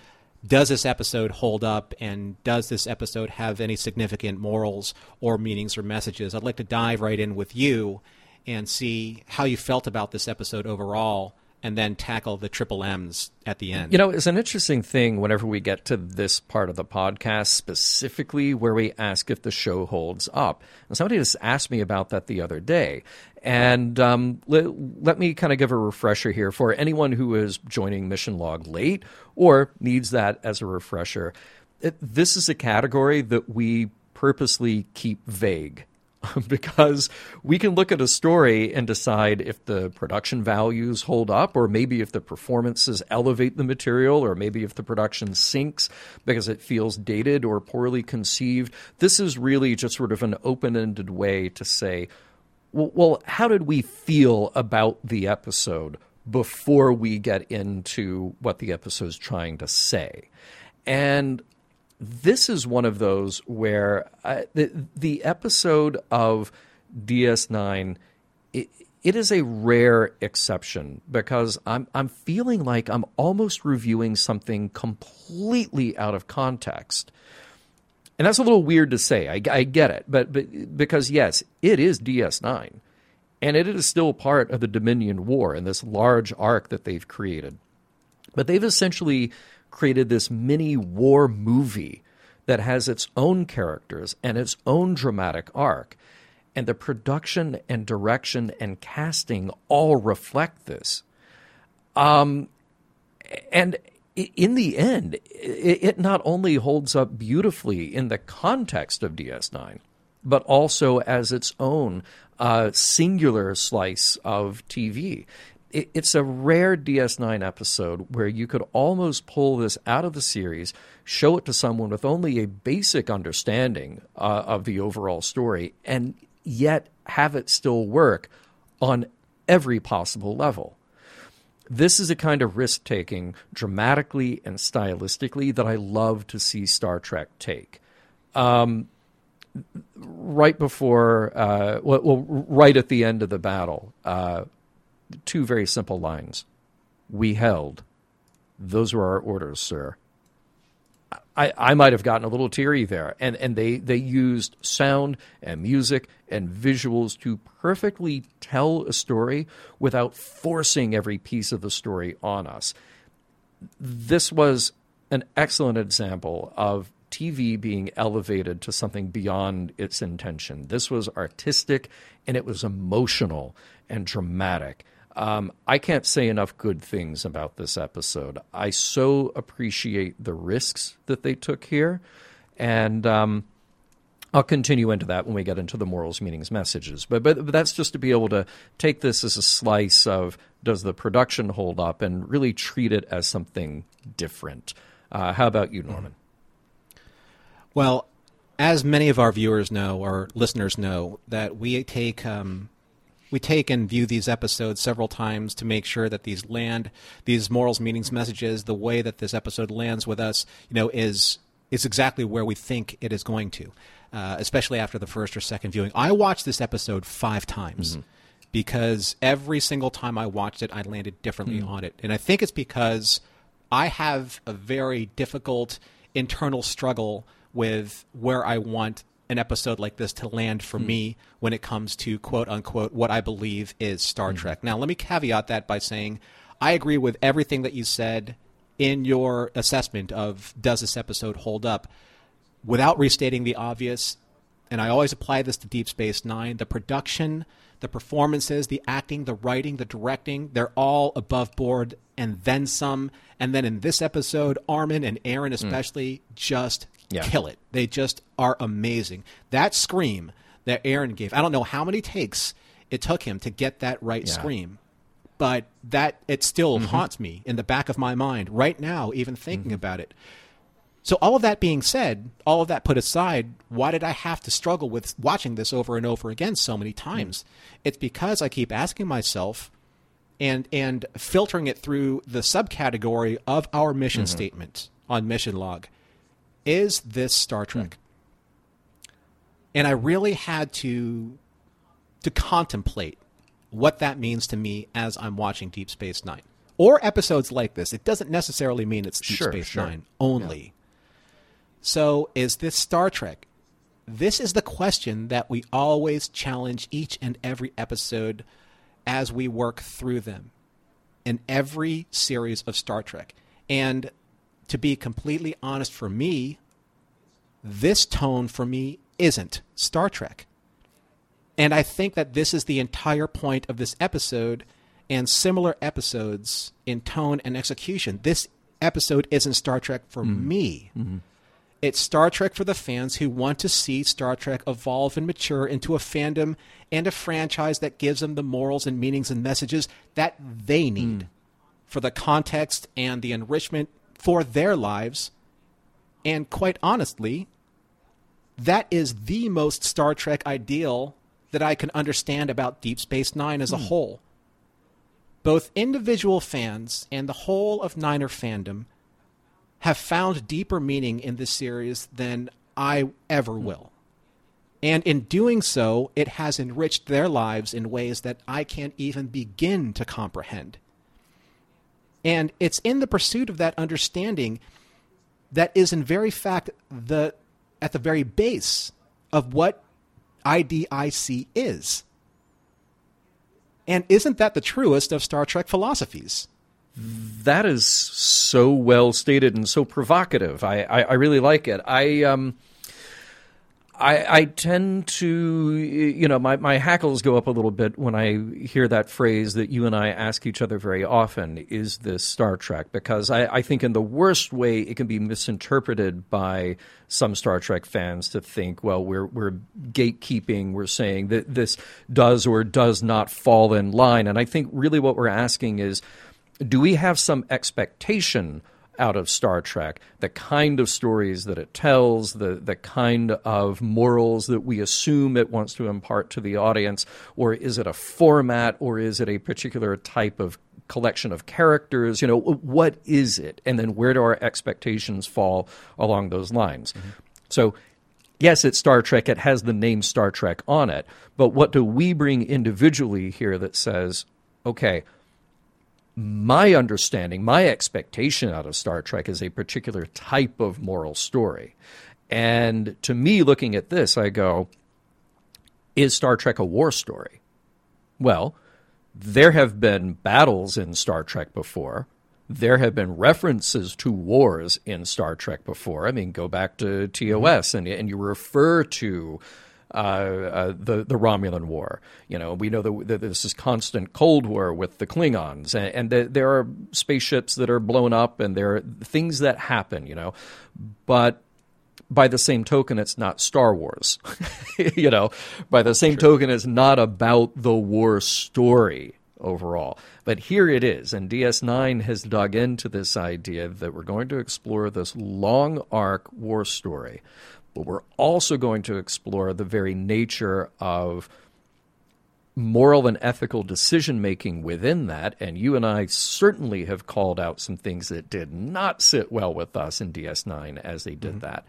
does this episode hold up and does this episode have any significant morals or meanings or messages? I'd like to dive right in with you and see how you felt about this episode overall and then tackle the triple M's at the end. You know, it's an interesting thing whenever we get to this part of the podcast, specifically where we ask if the show holds up. And somebody just asked me about that the other day. And um, let, let me kind of give a refresher here for anyone who is joining Mission Log late or needs that as a refresher. It, this is a category that we purposely keep vague because we can look at a story and decide if the production values hold up, or maybe if the performances elevate the material, or maybe if the production sinks because it feels dated or poorly conceived. This is really just sort of an open ended way to say, well, how did we feel about the episode before we get into what the episode's trying to say? And this is one of those where uh, the, the episode of DS9 it, it is a rare exception because I'm I'm feeling like I'm almost reviewing something completely out of context. And that's a little weird to say. I, I get it, but but because yes, it is DS9, and it is still part of the Dominion War and this large arc that they've created. But they've essentially created this mini war movie that has its own characters and its own dramatic arc. And the production and direction and casting all reflect this. Um, and in the end, it not only holds up beautifully in the context of DS9, but also as its own uh, singular slice of TV it, it's a rare DS9 episode where you could almost pull this out of the series, show it to someone with only a basic understanding uh, of the overall story, and yet have it still work on every possible level. This is a kind of risk taking, dramatically and stylistically, that I love to see Star Trek take. Um, right before, uh, well, right at the end of the battle, uh, two very simple lines. We held. Those were our orders, sir. I, I might have gotten a little teary there. And, and they, they used sound and music and visuals to perfectly tell a story without forcing every piece of the story on us. This was an excellent example of TV being elevated to something beyond its intention. This was artistic and it was emotional and dramatic. Um, I can't say enough good things about this episode. I so appreciate the risks that they took here. And um, I'll continue into that when we get into the morals, meanings, messages. But, but, but that's just to be able to take this as a slice of does the production hold up and really treat it as something different. Uh, how about you, Norman? Well, as many of our viewers know or listeners know, that we take um, we take and view these episodes several times to make sure that these land these morals meanings messages the way that this episode lands with us you know is is exactly where we think it is going to uh, especially after the first or second viewing i watched this episode five times mm-hmm. because every single time i watched it i landed differently mm-hmm. on it and i think it's because i have a very difficult internal struggle with where i want an episode like this to land for hmm. me when it comes to quote unquote what I believe is Star hmm. Trek. Now, let me caveat that by saying I agree with everything that you said in your assessment of does this episode hold up without restating the obvious. And I always apply this to Deep Space Nine. The production, the performances, the acting, the writing, the directing, they're all above board and then some. And then in this episode, Armin and Aron hmm. especially just Yeah. kill it. They just are amazing. That scream that Aron gave, I don't know how many takes it took him to get that right Yeah. scream, but that it still mm-hmm. haunts me in the back of my mind right now, even thinking mm-hmm. about it. So, all of that being said, all of that put aside, why did I have to struggle with watching this over and over again so many mm. times? It's because I keep asking myself and and filtering it through the subcategory of our mission mm-hmm. statement on mission log. Is this Star Trek? Hmm. And I really had to to contemplate what that means to me as I'm watching Deep Space Nine. Or episodes like this. It doesn't necessarily mean it's Deep Sure, Space sure. Nine only. So, is this Star Trek? This is the question that we always challenge each and every episode as we work through them in every series of Star Trek. And to be completely honest, for me, this tone for me isn't Star Trek. And I think that this is the entire point of this episode and similar episodes in tone and execution. This episode isn't Star Trek for mm-hmm. me. Mm-hmm. It's Star Trek for the fans who want to see Star Trek evolve and mature into a fandom and a franchise that gives them the morals and meanings and messages that they need mm. for the context and the enrichment for their lives. And quite honestly, that is the most Star Trek ideal that I can understand about Deep Space Nine as a hmm. whole. Both individual fans and the whole of Niner fandom have found deeper meaning in this series than I ever hmm. will. And in doing so, it has enriched their lives in ways that I can't even begin to comprehend. And it's in the pursuit of that understanding that is in very fact the at the very base of what IDIC is. And isn't that the truest of Star Trek philosophies? That is so well stated and so provocative. I, I, I really like it. I um I, I tend to, you know, my, my hackles go up a little bit when I hear that phrase that you and I ask each other very often is this Star Trek? Because I, I think, in the worst way, it can be misinterpreted by some Star Trek fans to think, well, we're, we're gatekeeping, we're saying that this does or does not fall in line. And I think really what we're asking is do we have some expectation? Out of Star Trek, the kind of stories that it tells, the the kind of morals that we assume it wants to impart to the audience, or is it a format, or is it a particular type of collection of characters? You know, what is it, and then where do our expectations fall along those lines? Mm-hmm. So. Yes, it's Star Trek. It has the name Star Trek on it. But what do we bring individually here that says, okay, my understanding, my expectation out of Star Trek is a particular type of moral story. And to me, looking at this, I go, is Star Trek a war story? Well, there have been battles in Star Trek before. There have been references to wars in Star Trek before. I mean, go back to mm-hmm. TOS and, and you refer to uh, uh, the the Romulan War. You know, we know that, this is constant Cold War with the Klingons, and, and that there are spaceships that are blown up, and there are things that happen. You know, but by the same token, it's not Star Wars. you know, by the same token, it's not about the war story overall. But here it is, and DS9 has dug into this idea that we're going to explore this long arc war story, but we're also going to explore the very nature of moral and ethical decision making within that. And you and I certainly have called out some things that did not sit well with us in DS9 as they did mm-hmm. that.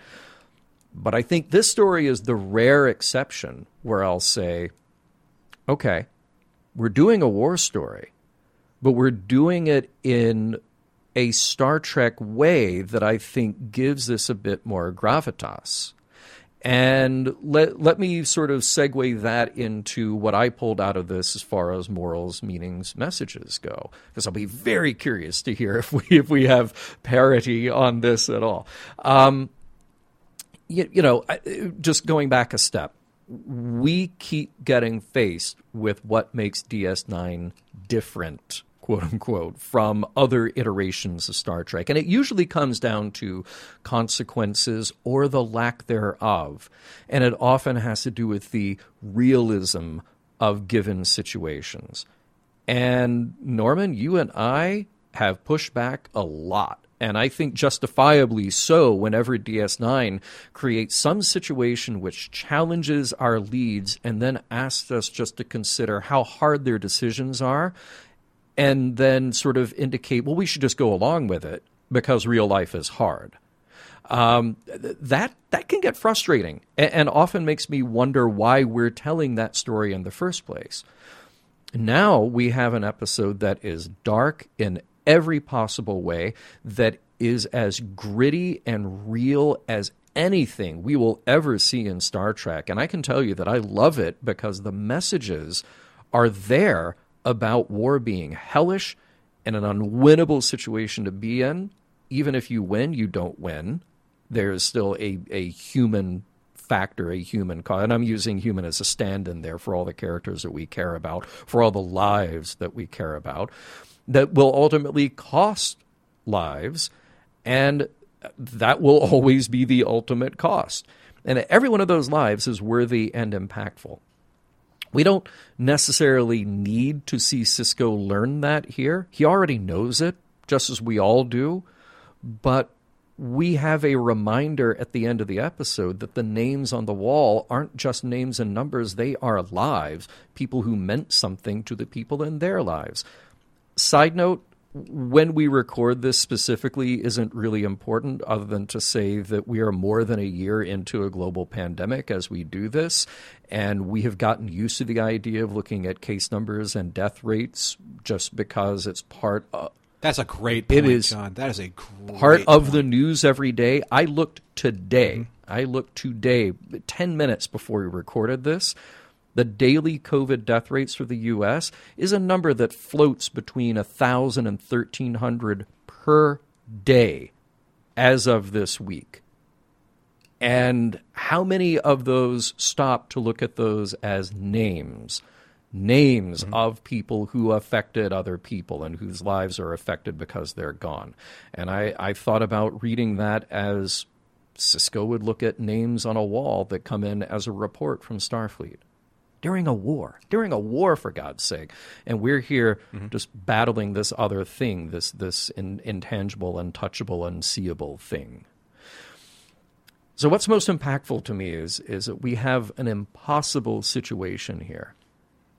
But I think this story is the rare exception where I'll say, okay, we're doing a war story, but we're doing it in a Star Trek way that I think gives this a bit more gravitas. And let, let me sort of segue that into what I pulled out of this as far as morals, meanings, messages go, because I'll be very curious to hear if we if we have parity on this at all. Um, you, you know, just going back a step, we keep getting faced with what makes DS9 different quote unquote, from other iterations of Star Trek. And it usually comes down to consequences or the lack thereof. And it often has to do with the realism of given situations. And Norman, you and I have pushed back a lot. And I think justifiably so whenever DS9 creates some situation which challenges our leads and then asks us just to consider how hard their decisions are and then sort of indicate, well, we should just go along with it because real life is hard. Um, that that can get frustrating and, and often makes me wonder why we're telling that story in the first place. Now we have an episode that is dark in every possible way, that is as gritty and real as anything we will ever see in Star Trek. And I can tell you that I love it because the messages are there about war being hellish and an unwinnable situation to be in. Even if you win, you don't win. There is still a, a human factor, a human cause. And I'm using human as a stand in there for all the characters that we care about, for all the lives that we care about, that will ultimately cost lives. And that will always be the ultimate cost. And every one of those lives is worthy and impactful. We don't necessarily need to see Sisko learn that here. He already knows it, just as we all do. But we have a reminder at the end of the episode that the names on the wall aren't just names and numbers, they are lives, people who meant something to the people in their lives. Side note when we record this specifically isn't really important, other than to say that we are more than a year into a global pandemic as we do this. And we have gotten used to the idea of looking at case numbers and death rates just because it's part of. That's a great point, it is John. That is a part of point. the news every day. I looked today. Mm-hmm. I looked today, 10 minutes before we recorded this the daily COVID death rates for the U.S. is a number that floats between 1,000 and 1,300 per day as of this week. And how many of those stop to look at those as names? Names mm-hmm. of people who affected other people and whose lives are affected because they're gone. And I, I thought about reading that as Sisko would look at names on a wall that come in as a report from Starfleet during a war, during a war, for God's sake. And we're here mm-hmm. just battling this other thing, this, this in, intangible, untouchable, unseeable thing. So, what's most impactful to me is, is that we have an impossible situation here.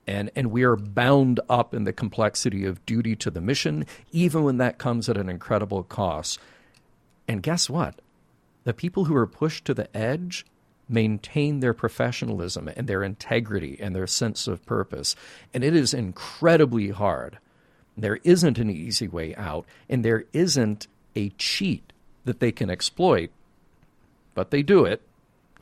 And, and we are bound up in the complexity of duty to the mission, even when that comes at an incredible cost. And guess what? The people who are pushed to the edge maintain their professionalism and their integrity and their sense of purpose. And it is incredibly hard. There isn't an easy way out, and there isn't a cheat that they can exploit, but they do it.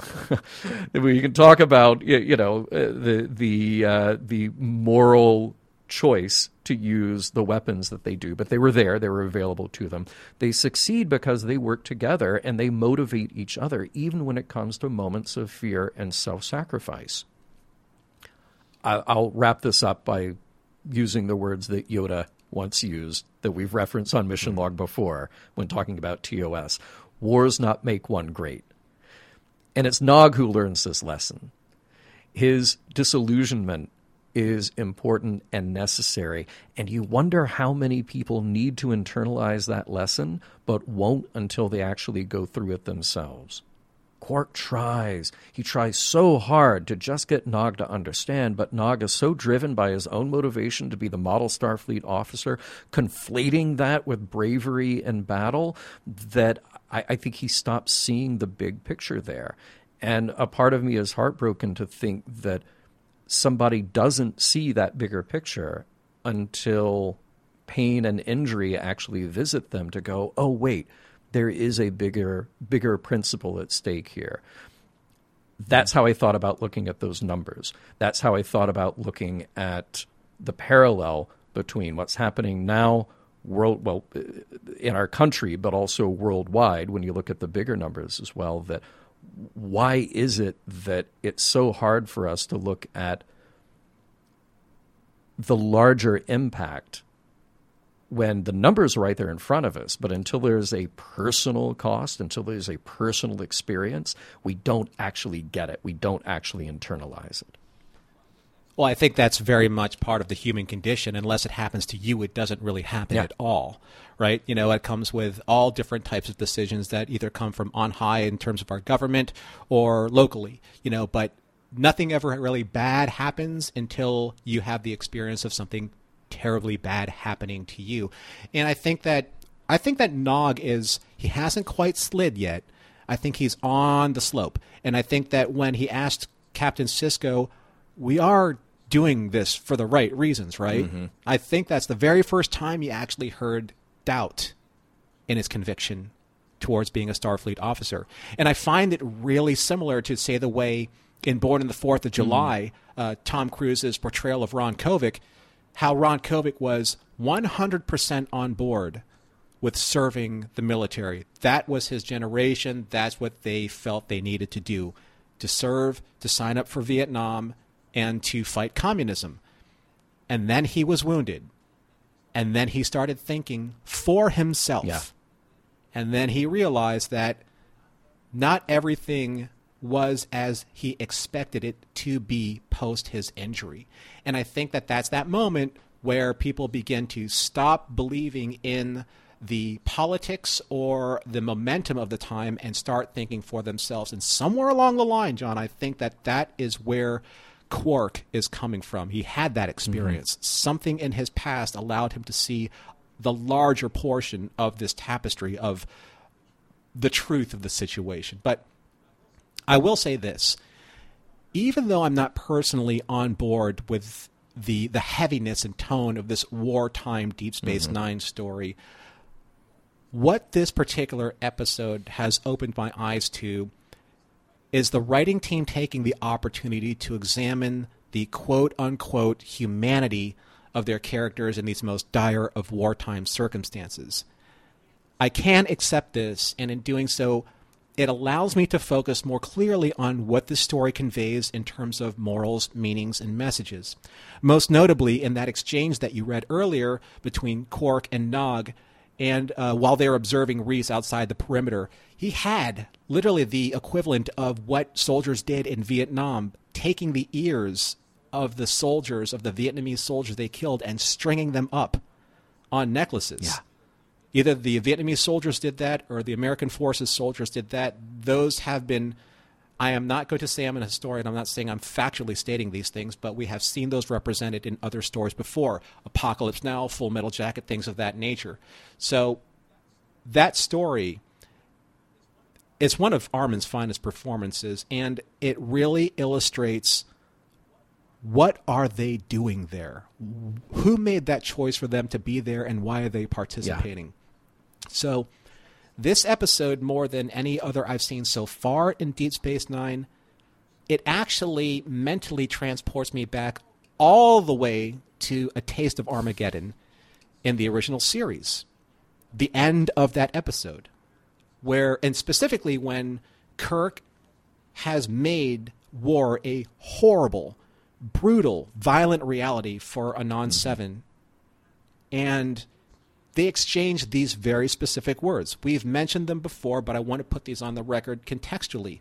we can talk about you know uh, the the uh, the moral choice to use the weapons that they do, but they were there, they were available to them. They succeed because they work together and they motivate each other, even when it comes to moments of fear and self sacrifice. I'll wrap this up by using the words that Yoda once used that we've referenced on Mission Log before when talking about TOS. Wars not make one great. And it's Nog who learns this lesson. His disillusionment is important and necessary. And you wonder how many people need to internalize that lesson, but won't until they actually go through it themselves. Quark tries. He tries so hard to just get Nog to understand, but Nog is so driven by his own motivation to be the model Starfleet officer, conflating that with bravery and battle, that I, I think he stops seeing the big picture there. And a part of me is heartbroken to think that somebody doesn't see that bigger picture until pain and injury actually visit them to go, oh, wait, there is a bigger, bigger principle at stake here. that's how I thought about looking at those numbers. That's how I thought about looking at the parallel between what's happening now world well in our country but also worldwide when you look at the bigger numbers as well that why is it that it's so hard for us to look at the larger impact when the numbers are right there in front of us, but until there's a personal cost, until there's a personal experience, we don't actually get it. We don't actually internalize it. Well, I think that's very much part of the human condition. Unless it happens to you, it doesn't really happen yeah. at all, right? You know, it comes with all different types of decisions that either come from on high in terms of our government or locally, you know, but nothing ever really bad happens until you have the experience of something terribly bad happening to you. And I think that I think that Nog is he hasn't quite slid yet. I think he's on the slope. And I think that when he asked Captain Sisko, we are doing this for the right reasons, right? Mm-hmm. I think that's the very first time he actually heard doubt in his conviction towards being a Starfleet officer. And I find it really similar to, say, the way in Born in the Fourth of July, mm-hmm. uh, Tom Cruise's portrayal of Ron Kovic how Ron Kovic was 100% on board with serving the military. That was his generation. That's what they felt they needed to do to serve, to sign up for Vietnam, and to fight communism. And then he was wounded. And then he started thinking for himself. Yeah. And then he realized that not everything was as he expected it to be post his injury. And I think that that's that moment where people begin to stop believing in the politics or the momentum of the time and start thinking for themselves. And somewhere along the line, John, I think that that is where Quark is coming from. He had that experience. Mm-hmm. Something in his past allowed him to see the larger portion of this tapestry of the truth of the situation. But I will say this even though I'm not personally on board with the the heaviness and tone of this wartime Deep Space mm-hmm. Nine story, what this particular episode has opened my eyes to is the writing team taking the opportunity to examine the quote unquote humanity of their characters in these most dire of wartime circumstances. I can accept this, and in doing so, it allows me to focus more clearly on what the story conveys in terms of morals, meanings, and messages. Most notably, in that exchange that you read earlier between Quark and Nog, and uh, while they were observing Reese outside the perimeter, he had literally the equivalent of what soldiers did in Vietnam, taking the ears of the soldiers, of the Vietnamese soldiers they killed, and stringing them up on necklaces. Yeah. Either the Vietnamese soldiers did that or the American forces soldiers did that. Those have been. I am not going to say I'm an historian. I'm not saying I'm factually stating these things, but we have seen those represented in other stories before. Apocalypse Now, Full Metal Jacket, things of that nature. So that story is one of Armin's finest performances, and it really illustrates what are they doing there? Who made that choice for them to be there, and why are they participating? Yeah. So, this episode, more than any other I've seen so far in Deep Space Nine, it actually mentally transports me back all the way to A Taste of Armageddon in the original series. The end of that episode, where, and specifically when Kirk has made war a horrible, brutal, violent reality for Anan mm-hmm. 7. And they exchange these very specific words. We've mentioned them before, but I want to put these on the record contextually.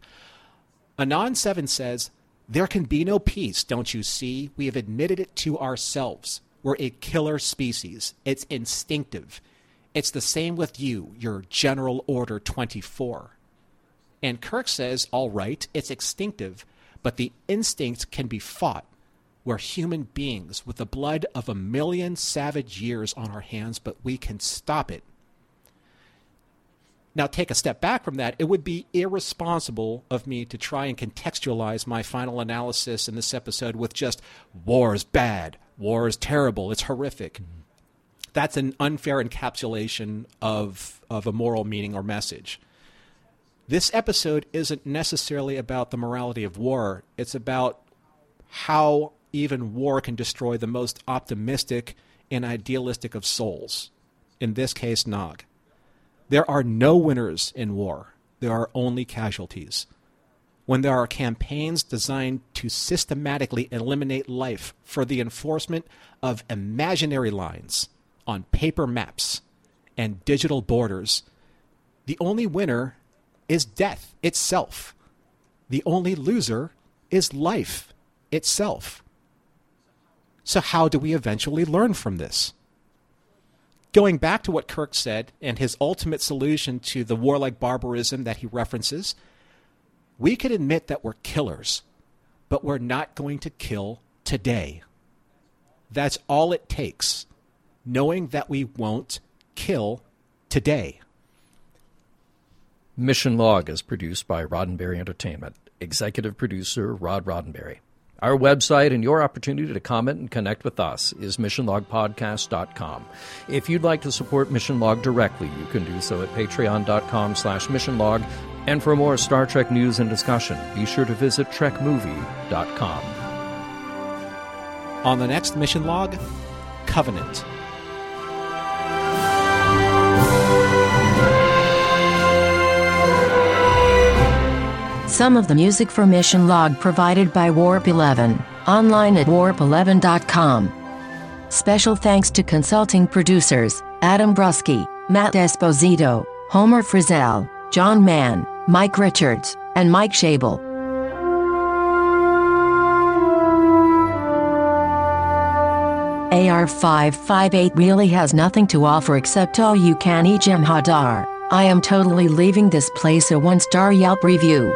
Anan 7 says, There can be no peace, don't you see? We have admitted it to ourselves. We're a killer species. It's instinctive. It's the same with you, your General Order 24. And Kirk says, All right, it's instinctive, but the instinct can be fought. We're human beings with the blood of a million savage years on our hands, but we can stop it. Now, take a step back from that. It would be irresponsible of me to try and contextualize my final analysis in this episode with just war is bad, war is terrible, it's horrific. Mm-hmm. That's an unfair encapsulation of, of a moral meaning or message. This episode isn't necessarily about the morality of war, it's about how even war can destroy the most optimistic and idealistic of souls, in this case, Nog. There are no winners in war, there are only casualties. When there are campaigns designed to systematically eliminate life for the enforcement of imaginary lines on paper maps and digital borders, the only winner is death itself. The only loser is life itself. So, how do we eventually learn from this? Going back to what Kirk said and his ultimate solution to the warlike barbarism that he references, we can admit that we're killers, but we're not going to kill today. That's all it takes, knowing that we won't kill today. Mission Log is produced by Roddenberry Entertainment. Executive producer Rod Roddenberry. Our website and your opportunity to comment and connect with us is missionlogpodcast.com. If you'd like to support Mission Log directly, you can do so at patreon.com slash missionlog. And for more Star Trek news and discussion, be sure to visit trekmovie.com. On the next mission log, Covenant. Some of the music for Mission Log provided by Warp 11, online at warp11.com. Special thanks to consulting producers Adam Brusky, Matt Esposito, Homer Frizzell, John Mann, Mike Richards, and Mike Shabel. AR 558 really has nothing to offer except all you can eat Jem'Hadar. I am totally leaving this place a one star Yelp review.